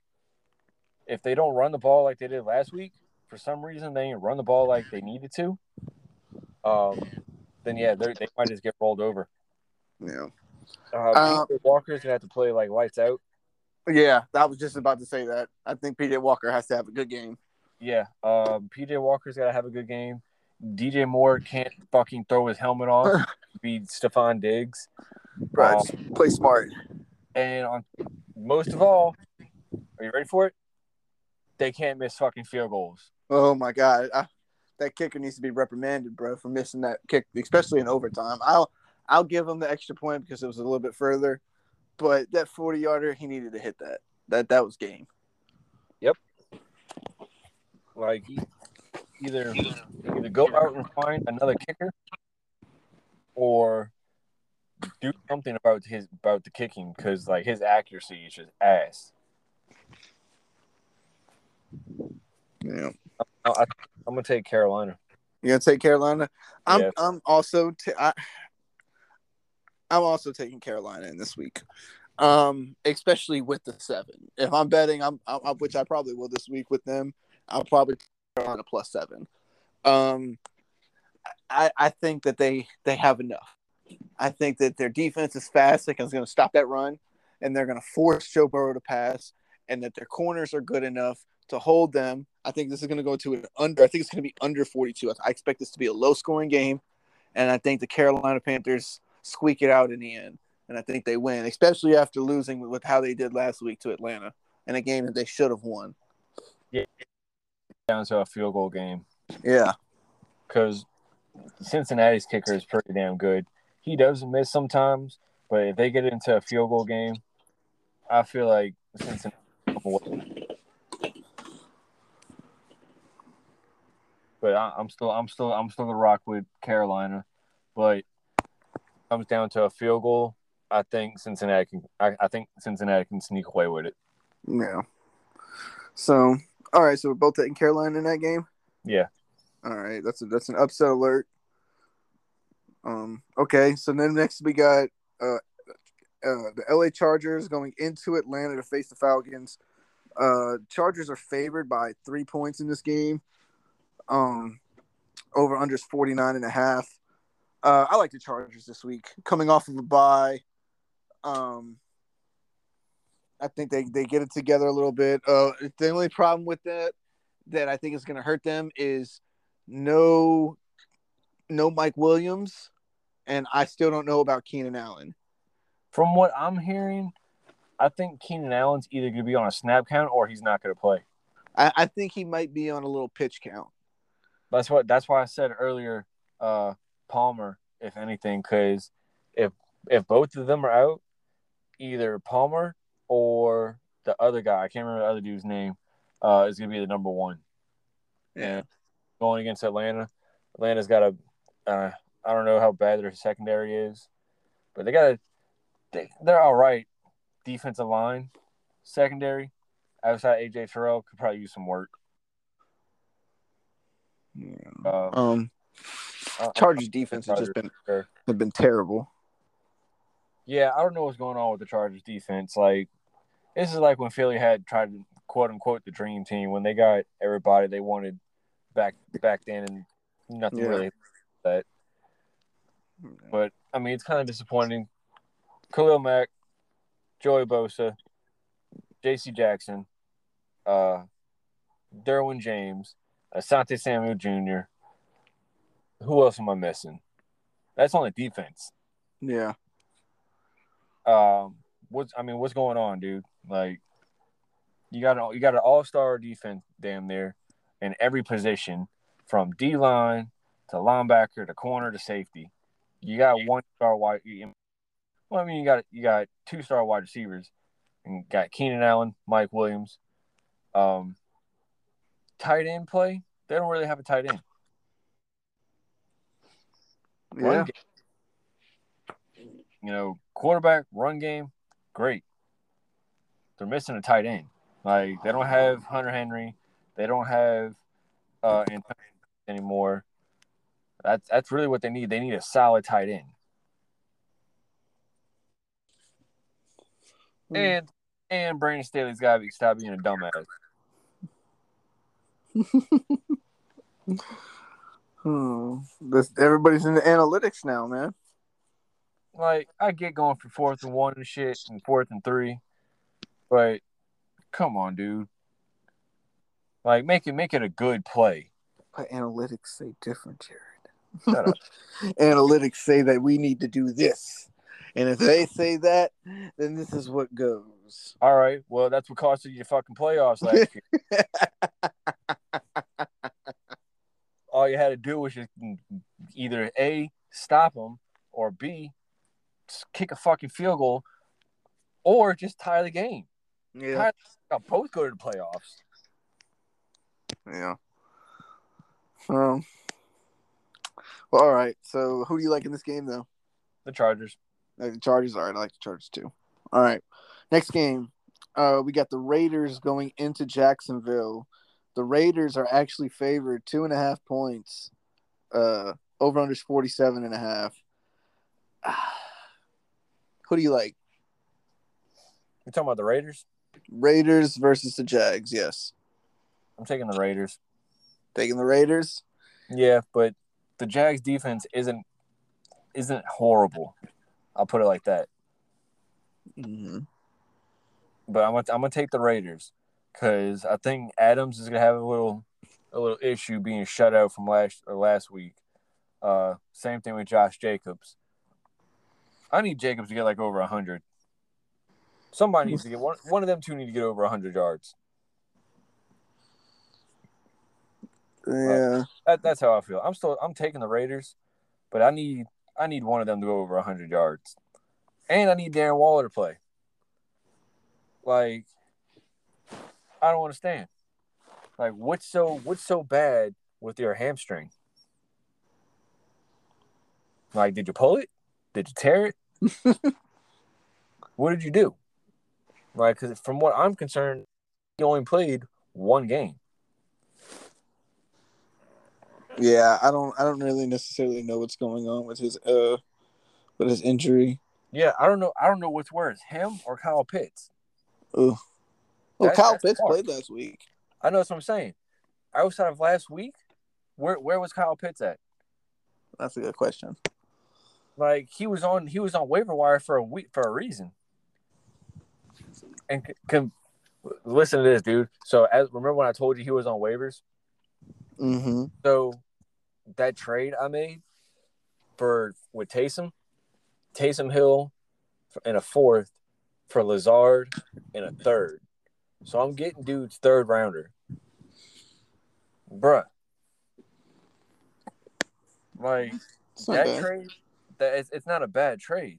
if they don't run the ball like they did last week, for some reason they didn't run the ball like they needed to. Um, then yeah, they they might just get rolled over. Yeah. Uh, Uh, Walker's gonna have to play like lights out. Yeah, I was just about to say that. I think PJ Walker has to have a good game. Yeah, um, PJ Walker's got to have a good game. DJ Moore can't fucking throw his helmet off. <laughs> be Stefon Diggs. Right. Um, play smart. and on most of all, are you ready for it? They can't miss fucking field goals. Oh my god, I, that kicker needs to be reprimanded, bro, for missing that kick, especially in overtime. I'll I'll give him the extra point because it was a little bit further, but that forty yarder, he needed to hit that. That that was game. Yep. Like either either go out and find another kicker, or do something about his about the kicking because like his accuracy is just ass. Yeah. I, I'm gonna take Carolina. You're gonna take Carolina? I'm Yeah. I'm also t- I, I'm also taking Carolina in this week, um, especially with the seven. If I'm betting, I'm, I'm which I probably will this week with them. I'll probably take Carolina plus seven. Um, I I think that they they have enough. I think that their defense is fast. They're going to stop that run, and they're going to force Joe Burrow to pass, and that their corners are good enough to hold them. I think this is going to go to an under. I think it's going to be under 42. I expect this to be a low scoring game, and I think the Carolina Panthers squeak it out in the end, and I think they win, especially after losing with how they did last week to Atlanta in a game that they should have won. Yeah. Down to a field goal game. Yeah, because Cincinnati's kicker is pretty damn good. He does miss sometimes, but if they get into a field goal game, I feel like Cincinnati. But I, I'm still, I'm still, I'm still gonna rock with Carolina. But comes down to a field goal. I think Cincinnati can. I, I think Cincinnati can sneak away with it. yeah. So, all right, so we're both taking Carolina in that game. Yeah. All right, that's a, that's an upset alert. Um. Okay, so then next we got uh, uh the LA Chargers going into Atlanta to face the Falcons. Uh, Chargers are favored by three points in this game. Um, over unders 49 and a half. Uh, I like the Chargers this week, coming off of a bye. Um, I think they, they get it together a little bit. Uh, the only problem with that that I think is going to hurt them is no no Mike Williams, and I still don't know about Keenan Allen. From what I'm hearing, I think Keenan Allen's either going to be on a snap count or he's not going to play. I, I think he might be on a little pitch count. That's what. That's why I said earlier, uh, Palmer, if anything, because if if both of them are out, either Palmer or the other guy, I can't remember the other dude's name, uh, is going to be the number one. Yeah. going against Atlanta, Atlanta's got a. Uh, I don't know how bad their secondary is, but they got a. They, they're all right. Defensive line, secondary, outside AJ Terrell could probably use some work. Yeah. Um, uh, Chargers defense has just been Sure. have been terrible. Yeah, I don't know what's going on with the Chargers defense. Like, this is like when Philly had tried to quote unquote the dream team when they got everybody they wanted back back then, and nothing Yeah. really that. But I mean, it's kind of disappointing. Khalil Mack, Joey Bosa, J.C. Jackson, uh, Derwin James, Asante Samuel Jr. Who else am I missing? That's on the defense. Yeah. um what's I mean what's going on, dude? Like you got a, you got an all star defense damn there in every position from D line to linebacker to corner to safety. You got one star wide. Well, I mean you got you got two star wide receivers and got Keenan Allen, Mike Williams. Um, tight end play. They don't really have a tight end. Run Yeah. game, you know, quarterback, run game, great. They're missing a tight end. Like they don't have Hunter Henry, they don't have uh anymore. That's that's really what they need. They need a solid tight end. Hmm. And and Brandon Staley's got to be stop being a dumbass. <laughs> Hmm. This everybody's in the analytics now, man. Like I get going for fourth and one and shit and fourth and three, but come on, dude. Like make it make it a good play. But analytics say different, Jared. Shut up. <laughs> analytics say that we need to do this. And if they say that, then this is what goes. All right. Well, that's what costed you fucking playoffs last <laughs> year. All you had to do was just either A, stop them, or B, kick a fucking field goal, or just tie the game. Yeah. Tie, both go to the playoffs. Yeah. Um. Well, all right. So, who do you like in this game, though? The Chargers. Like the Chargers. All right, I like the Chargers too. All right. Next game, uh, we got the Raiders going into Jacksonville. The Raiders are actually favored two and a half points. Uh, over under 47 and a half. <sighs> Who do you like? You're talking about the Raiders? Raiders versus the Jags. Yes, I'm taking the Raiders. taking the Raiders. Yeah, but the Jags defense isn't isn't horrible. I'll put it like that. Mm-hmm. but I'm gonna I'm gonna take the Raiders because I think Adams is gonna have a little a little issue being shut out from last or last week. Uh, same thing with Josh Jacobs. I need Jacobs to get like over hundred. Somebody needs to get one. One of them two need to get over hundred yards. Yeah. That, that's how I feel. I'm still I'm taking the Raiders, but I need I need one of them to go over hundred yards, and I need Darren Waller to play. Like, I don't understand. Like, what's so what's so bad with your hamstring? Like, did you pull it? Did you tear it? <laughs> what did you do? Like, because from what I'm concerned, he only played one game. Yeah, I don't I don't really necessarily know what's going on with his uh with his injury. Yeah, I don't know. I don't know what's worse, him or Kyle Pitts. Ugh. Well, That- Kyle Pitts hard. played last week. I know that's what I'm saying. Outside of last week, where where was Kyle Pitts at? That's a good question. like he was on he was on waiver wire for a week for a reason. And can listen to this, dude. So as remember when I told you he was on waivers? Mm-hmm. So that trade I made for with Taysom, Taysom Hill in a fourth for Lazard in a third. So I'm getting dude's third rounder. Bruh. Like that bad. trade, that it's, it's not a bad trade,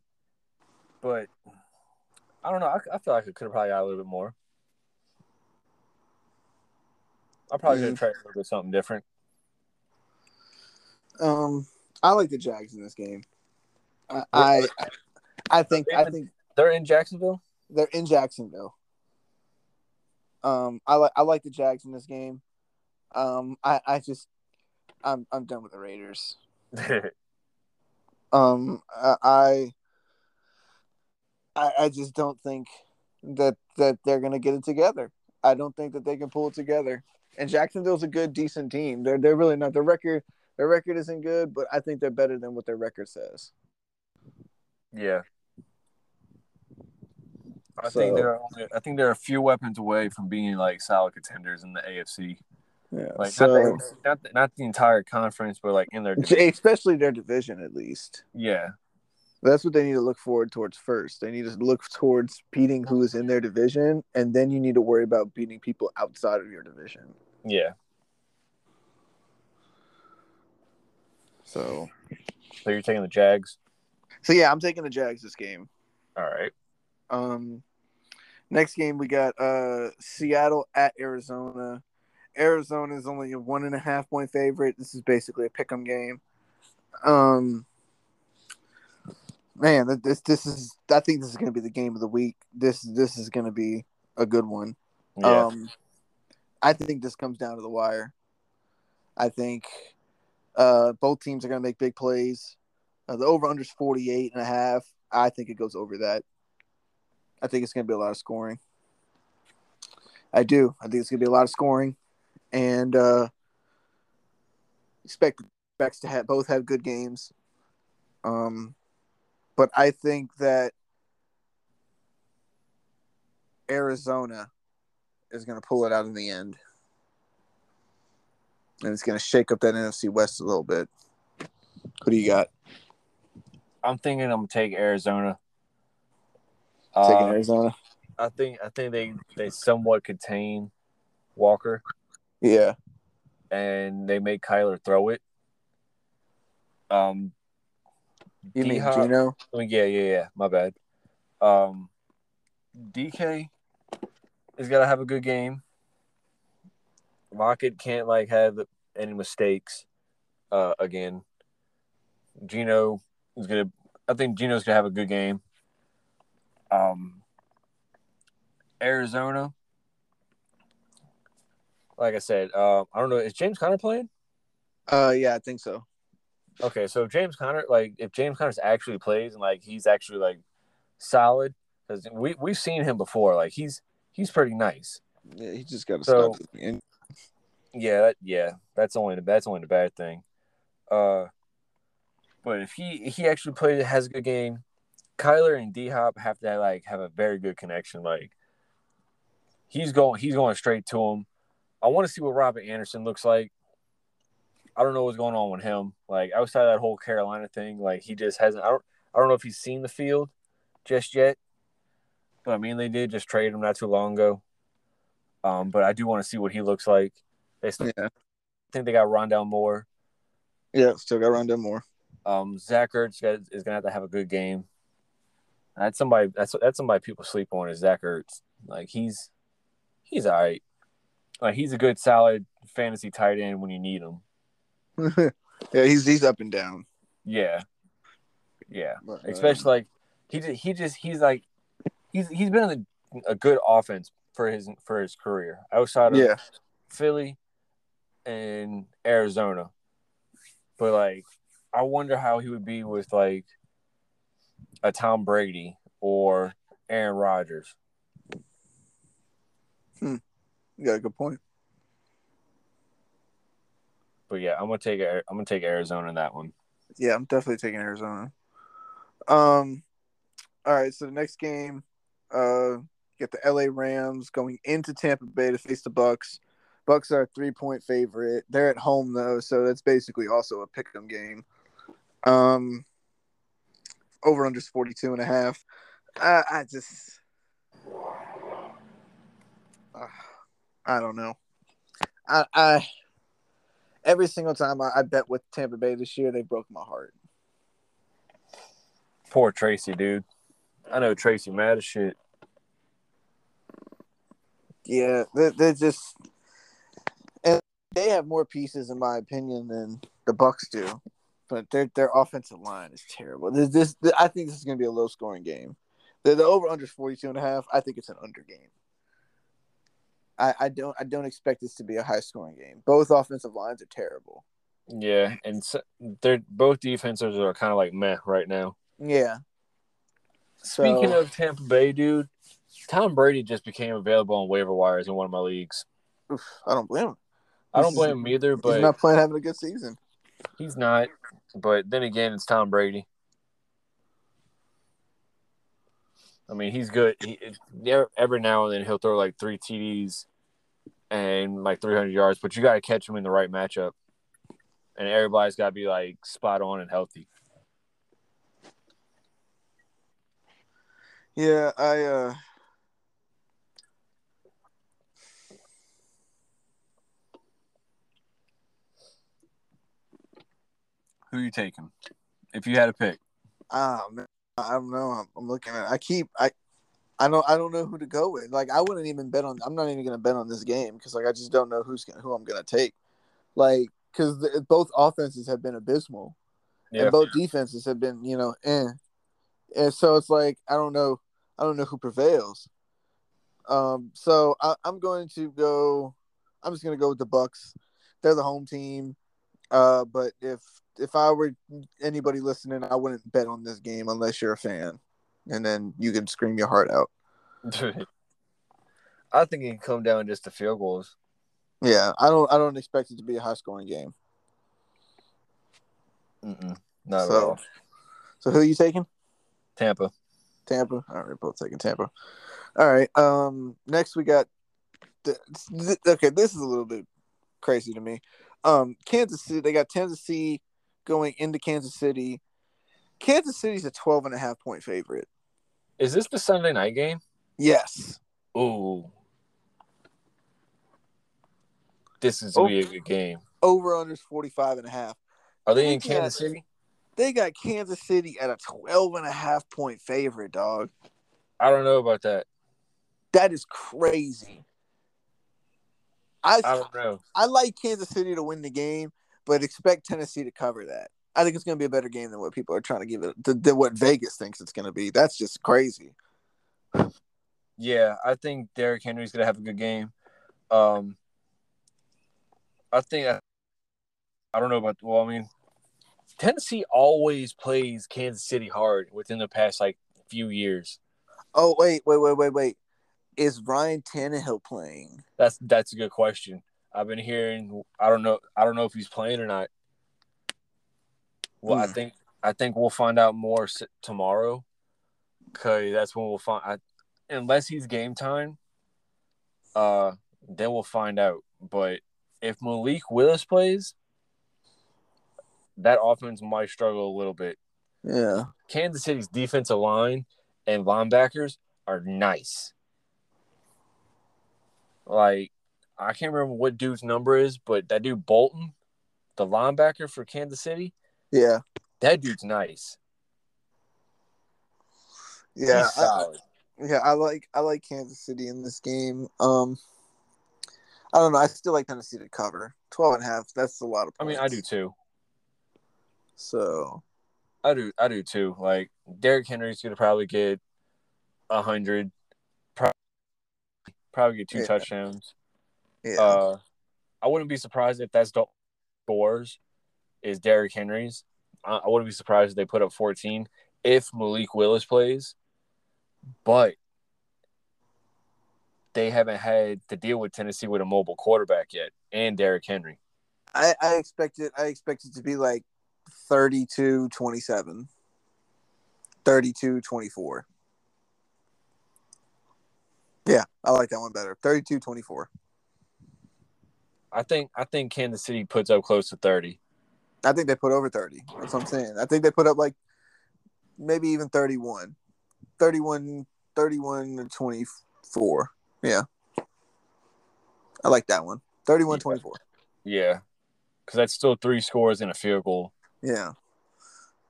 but I don't know. I, I feel like I could have probably got a little bit more. I probably could Mm. have traded a little bit something different. Um, I like the Jags in this game. I, I, I think, I think They're in Jacksonville. they're in Jacksonville. Um, I like, I like the Jags in this game. Um, I, I just, I'm, I'm done with the Raiders. <laughs> Um, I, I, I just don't think that that they're gonna get it together. I don't think that they can pull it together. And Jacksonville's a good, decent team. They're they're really not. Their record their record isn't good, but I think they're better than what their record says. yeah. I So- think they're only, I think they're a few weapons away from being like solid contenders in the AFC. Yeah. Like so, not, the, not, the, not the entire conference, but like in their division. especially their division, at least. yeah. That's what they need to look forward towards first. They need to look towards beating who is in their division, and then you need to worry about beating people outside of your division. Yeah. So, So you're taking the Jags. so yeah, I'm taking the Jags this game. All right. Um, next game we got uh Seattle at Arizona. Arizona is only a one and a half point favorite. This is basically a pick'em game. Um, man, this this is I think this is going to be the game of the week. This this is going to be a good one. Yeah. Um, I think this comes down to the wire. I think uh, both teams are going to make big plays. Uh, the over under is 48 and a half. I think it goes over that. I think it's going to be a lot of scoring. I do. I think it's going to be a lot of scoring. And uh, expect expects to have both have good games. Um, but I think that Arizona is going to pull it out in the end. And it's going to shake up that NFC West a little bit. Who do you got? I'm thinking I'm gonna take Arizona. Taking Uh, Arizona? I think I think they they somewhat contain Walker Yeah. and they make Kyler throw it. Um, You mean D-Hop- Gino? I mean, yeah, yeah, yeah. My bad. Um, DK is gotta have a good game. Lockett can't like have any mistakes. Uh, again, Gino is gonna. I think Gino's gonna have a good game. Um, Arizona. Like I said, uh, I don't know. Is James Conner playing? Uh, yeah, I think so. Okay, so if James Conner, like if James Conner actually plays and like he's actually like solid, because we we've seen him before, like he's he's pretty nice. Yeah, he just got to So- stop. Yeah, that, yeah, that's only the that's only the bad thing. Uh, but if he if he actually plays it, has a good game, Kyler and D Hop have to like have a very good connection. Like he's going he's going straight to him. I want to see what Robert Anderson looks like. I don't know what's going on with him. Like outside of that whole Carolina thing, like he just hasn't. I don't. I don't know if he's seen the field just yet. But I mean, they did just trade him not too long ago. Um, but I do want to see what he looks like. They still yeah, think they got Rondale Moore. yeah, still got Rondale Moore. Um, Zach Ertz got, is gonna have to have a good game. That's somebody. That's that's somebody people sleep on is Zach Ertz. Like he's he's all right. Like he's a good solid fantasy tight end when you need him. <laughs> yeah, he's he's up and down. Yeah, yeah. But, uh, Especially like he just, he just he's like he's he's been in a, a good offense for his for his career outside of yeah, Philly and Arizona. But like I wonder how he would be with like a Tom Brady or Aaron Rodgers. you got a good point. But yeah, I'm gonna take I'm gonna take Arizona in that one. Yeah, I'm definitely taking Arizona. Um, all right. So the next game, uh, get the LA Rams going into Tampa Bay to face the Bucks. Bucks are a three point favorite. They're at home though, so that's basically also a pick 'em game. Um, over under 42 and a half. I, I just, uh, I don't know. I, I every single time I, I bet with Tampa Bay this year, they broke my heart. Poor Tracy, dude. I know Tracy mad as shit. Yeah, they they just and they have more pieces in my opinion than the Bucks do, but their their offensive line is terrible. This, this, I think this is going to be a low scoring game. The, the over under is 42 and a half. I think it's an under game. I, I don't I don't expect this to be a high scoring game. Both offensive lines are terrible. Yeah, and so, they're both defenses are kind of like meh right now. Yeah. Speaking So- of Tampa Bay, dude, Tom Brady just became available on waiver wires in one of my leagues. Oof, I don't blame him. I don't blame him either, but He's not playing having a good season. he's not. But then again, it's Tom Brady. I mean, he's good. He, every now and then he'll throw like three TDs and like 300 yards, but you got to catch him in the right matchup. And everybody's got to be like spot on and healthy. Yeah, I uh Who you taking? If you had a pick. ah man, I don't know. I'm, I'm looking at. I keep I. I don't. I don't know who to go with. Like, I wouldn't even bet on. I'm not even gonna bet on this game because, like, I just don't know who's gonna, who I'm gonna take. Like, because both offenses have been abysmal, Yeah. and both defenses have been, you know, eh. And so it's like I don't know. I don't know who prevails. Um. So I, I'm going to go. I'm just gonna go with the Bucks. They're the home team. Uh. But if if I were anybody listening, I wouldn't bet on this game unless you're a fan, and then you can scream your heart out. <laughs> I think it can come down just to field goals. Yeah, I don't. I don't expect it to be a high scoring game. Mm-mm, not at So- all. So who are you taking? Tampa. Tampa. All right, we're both taking Tampa. All right. Um. Next we got. The, th- okay, this is a little bit crazy to me. Um, Kansas City. They got Tennessee going into Kansas City. Kansas City's a 12 and a half point favorite. Is this the Sunday night game? Yes. Ooh. This is Oh. gonna be a good game. Over unders 45 and a half. Are they in Looking at- Kansas City? They got Kansas City at a 12 and a half point favorite, dog. I don't know about that. That is crazy. I I don't know. I like Kansas City to win the game, but expect Tennessee to cover that. I think it's going to be a better game than what people are trying to give it, than than what Vegas thinks it's going to be. That's just crazy. Yeah, I think Derrick Henry's gonna have a good game. Um, I think I don't know about. Well, I mean, Tennessee always plays Kansas City hard within the past like few years. Oh wait, wait, wait, wait, wait. Is Ryan Tannehill playing? That's that's a good question. I've been hearing. I don't know. I don't know if he's playing or not. Well, I think I think we'll find out more s- tomorrow. Cause that's when we'll find. I, unless he's game time, uh, then we'll find out. But if Malik Willis plays, that offense might struggle a little bit. Yeah. Kansas City's defensive line and linebackers are nice. Like, I can't remember what dude's number is, but that dude Bolton, the linebacker for Kansas City, Yeah. that dude's nice. Yeah. I, yeah, I like I like Kansas City in this game. Um I don't know. I still like Tennessee to cover. 12 and a half. That's a lot of I mean, I do too. So, I do. I do too. Like Derrick Henry's gonna probably get a hundred, probably, probably get two Yeah. touchdowns. Yeah. Uh, I wouldn't be surprised if that's the scores is Derrick Henry's. I, I wouldn't be surprised if they put up 14 if Malik Willis plays, but they haven't had to deal with Tennessee with a mobile quarterback yet, and Derrick Henry. I, I expect it. I expect it to be like 32-27. 32-24. Yeah, I like that one better. 32-24. I think I think Kansas City puts up close to thirty. I think they put over 30. That's what I'm saying. I think they put up like maybe even 31. 31 31 to 24. Yeah. I like that one. 31 24. Yeah, because that's still three scores and a field goal. Yeah.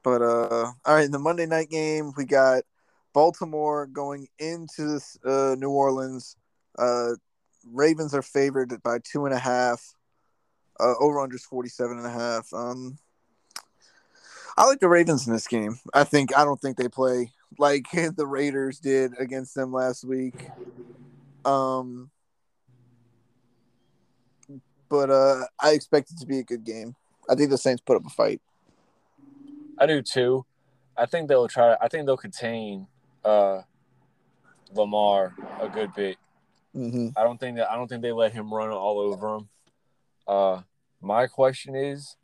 But uh all right, in the Monday night game, we got Baltimore going into uh, New Orleans. Uh Ravens are favored by two and a half. Uh, over under is 47 and a half. Um, I like the Ravens in this game. I think I don't think they play like <laughs> the Raiders did against them last week. Um, but uh, I expect it to be a good game. I think the Saints put up a fight. I do too. I think they'll try. I think they'll contain uh, Lamar a good bit. Mm-hmm. I don't think that. I don't think they let him run all over him. Uh, my question is,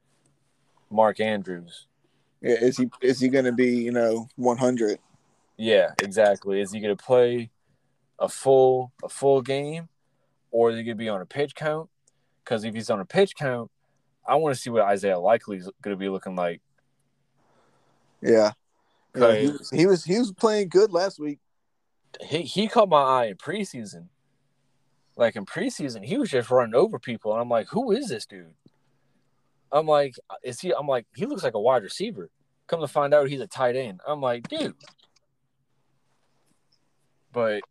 Mark Andrews. Yeah, is he is he going to be you know 100? Yeah, exactly. Is he going to play a full a full game, or is he going to be on a pitch count? Because if he's on a pitch count, I want to see what Isaiah Likely is going to be looking like. Yeah, yeah he, was, he was he was playing good last week. he, he caught my eye in preseason. Like in preseason, he was just running over people, and I'm like, who is this dude? I'm like, is he? I'm like, he looks like a wide receiver. Come to find out, he's a tight end. I'm like, dude. But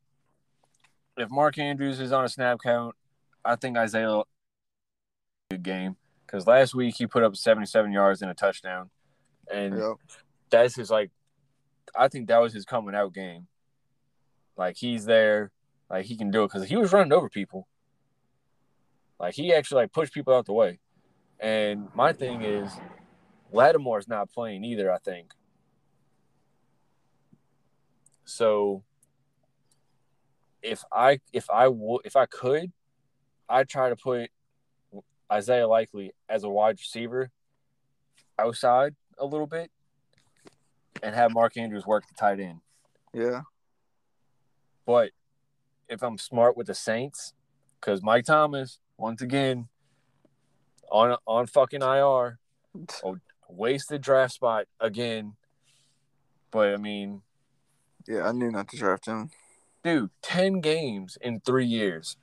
if Mark Andrews is on a snap count, I think Isaiah good game because last week he put up 77 yards and a touchdown, and Yep. that's his like. I think that was his coming out game. Like he's there, like he can do it because he was running over people. Like he actually like pushed people out the way. And my thing is, Lattimore's not playing either. I think. So. If I if I would if I could, I'd try to put Isaiah Likely as a wide receiver outside a little bit, and have Mark Andrews work the tight end. Yeah, But if I'm smart with the Saints, because Mike Thomas once again on on fucking IR, oh, <laughs> wasted draft spot again. But I mean, yeah. I knew not to draft him. dude, ten games in three years.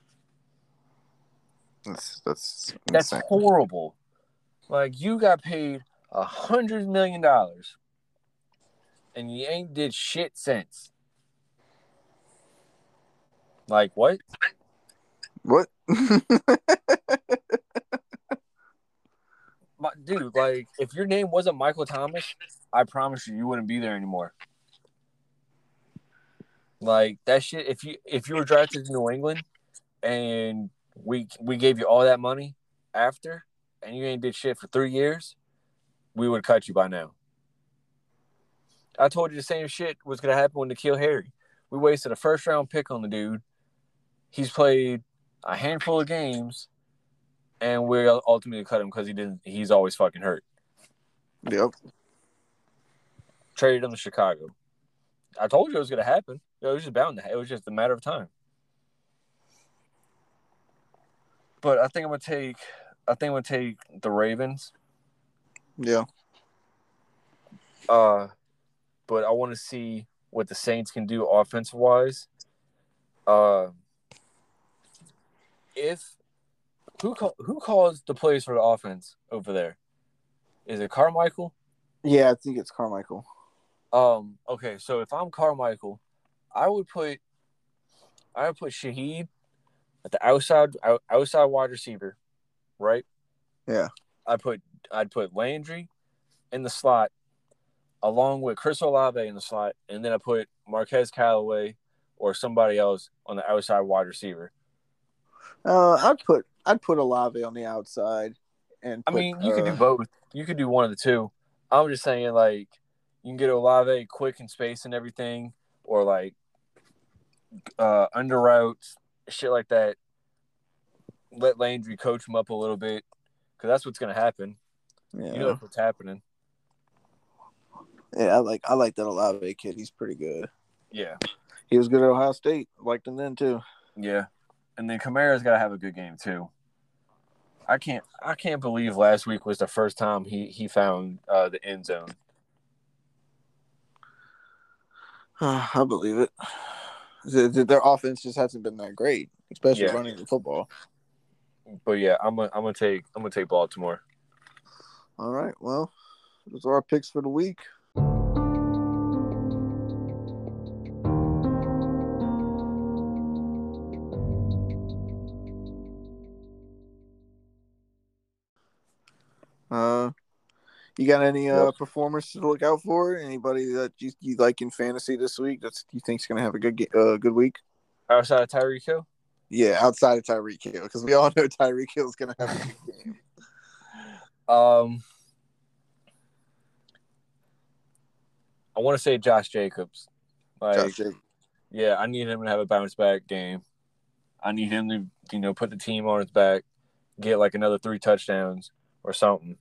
That's that's That's insane. horrible. Like you got paid a hundred million dollars, and you ain't did shit since. Like what? What? My, dude, like if your name wasn't Michael Thomas, I promise you, you wouldn't be there anymore. Like that shit. If you if you were drafted to New England, and we we gave you all that money after, and you ain't did shit for three years, we would cut you by now. I told you the same shit was gonna happen with N'Keal Harry. We wasted a first round pick on the dude. He's played a handful of games, and we ultimately cut him because he didn't. He's always fucking hurt. yep. Traded him to Chicago. I told you it was gonna happen. It was just bound to. It was just a matter of time. But I think I'm gonna take. I think I'm gonna take the Ravens. Yeah. Uh, but I want to see what the Saints can do offensive wise. Uh, if who call, who calls the plays for the offense over there? Is it Carmichael? Yeah, I think it's Carmichael. Um. Okay. So if I'm Carmichael, I would put, I would put Shaheed at the outside outside wide receiver, right? Yeah. I put I'd put Landry in the slot, along with Chris Olave in the slot, and then I put Marquez Callaway or somebody else on the outside wide receiver. Uh, I'd put I'd put Olave on the outside, and I mean, you could do both. You could do one of the two. I'm just saying, like, you can get Olave quick in space and everything, or like uh, under routes, shit like that. Let Landry coach him up a little bit, because that's what's going to happen. Yeah. You know what's happening. Yeah, I like I like that Olave kid. He's pretty good. Yeah, He was good at Ohio State. Liked him then too. yeah, and then Kamara's got to have a good game too. I can't I can't believe last week was the first time he he found uh, the end zone. <sighs> I believe it. Th- th- Their offense just hasn't been that great, especially Yeah. running the football. But yeah, I'm gonna I'm gonna take I'm gonna take Baltimore. All right. Well, those are our picks for the week. You got any uh Yep. performers to look out for? Anybody that you, you like in fantasy this week? that you think's gonna have a good uh, good week? Outside of Tyreek Hill, Yeah, outside of Tyreek Hill, because we all know <laughs> Tyreek Hill is gonna have a good game. <laughs> um, I want to say Josh Jacobs. Like, Josh Jacobs. yeah, I need him to have a bounce back game. I need him to you know put the team on his back, get like another three touchdowns or something.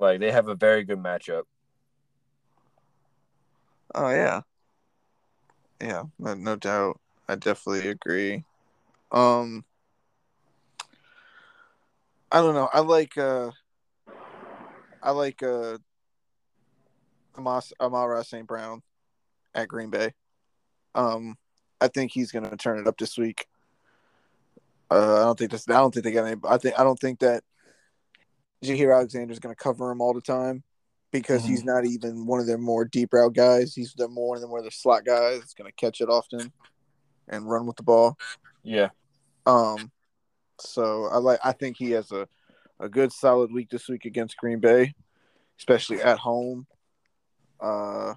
Like they have a very good matchup. Oh yeah, yeah, no, no doubt. I definitely agree. Um, I don't know. I like uh, I like uh, Amon-Ra St. Brown at Green Bay. Um, I think he's gonna turn it up this week. Uh, I don't think this. I don't think they got any. I think I don't think that Jaire Alexander's gonna cover him all the time because he's not even one of their more deep route guys. He's the more than one of their slot guys. That's gonna catch it often and run with the ball. Yeah, Um, so I like. I think he has a a good solid week this week against Green Bay, especially at home. Uh,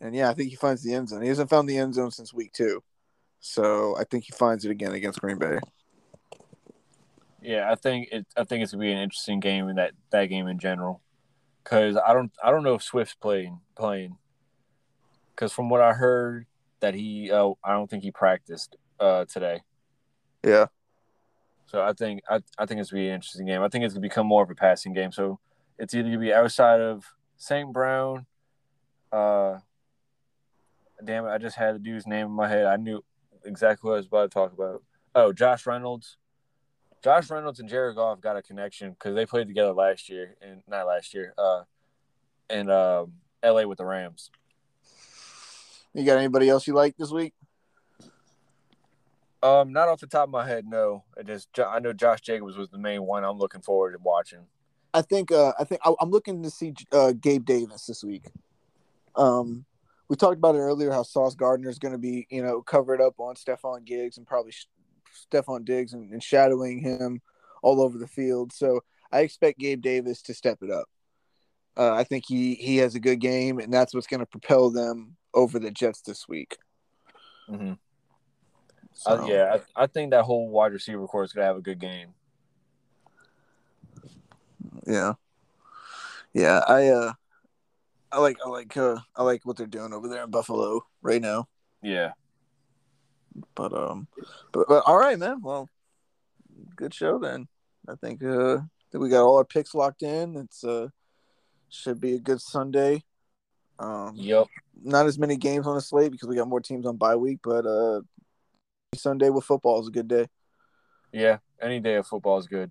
and yeah, I think he finds the end zone. He hasn't found the end zone since week two, so I think he finds it again against Green Bay. Yeah. I think it. I think it's gonna be an interesting game in that that game in general, because I don't I don't know if Swift's playing playing, because from what I heard that he uh, I don't think he practiced uh today. Yeah, So I think I, I think it's gonna be an interesting game. I think it's gonna become more of a passing game. So it's either gonna be outside of St. Brown. Uh, damn it! I just had the dude's name in my head. I knew exactly what I was about to talk about. Oh, Josh Reynolds. Josh Reynolds and Jared Goff got a connection because they played together last year and not last year. Uh, in um, L.A. with the Rams. you got anybody else you like this week? Um, not off the top of my head, no. It just I know Josh Jacobs was the main one I'm looking forward to watching. I think uh, I think I, I'm looking to see uh, Gabe Davis this week. Um, we talked about it earlier how Sauce Gardner is going to be you know covered up on Stefon Diggs and probably Stefon Diggs and, and shadowing him all over the field. So I expect Gabe Davis to step it up. Uh, I think he he has a good game, and that's what's going to propel them over the Jets this week. Mm-hmm. So, Uh, yeah, I, I think that whole wide receiver corps is gonna have a good game. yeah, yeah. I uh, I like I like uh, I like what they're doing over there in Buffalo right now. Yeah, But um, but, but all right, man. Well, good show then. I think uh that we got all our picks locked in. It's uh should be a good Sunday. Um, yep, not as many games on the slate because we got more teams on bye week, but uh, Sunday with football is a good day. yeah. Any day of football is good.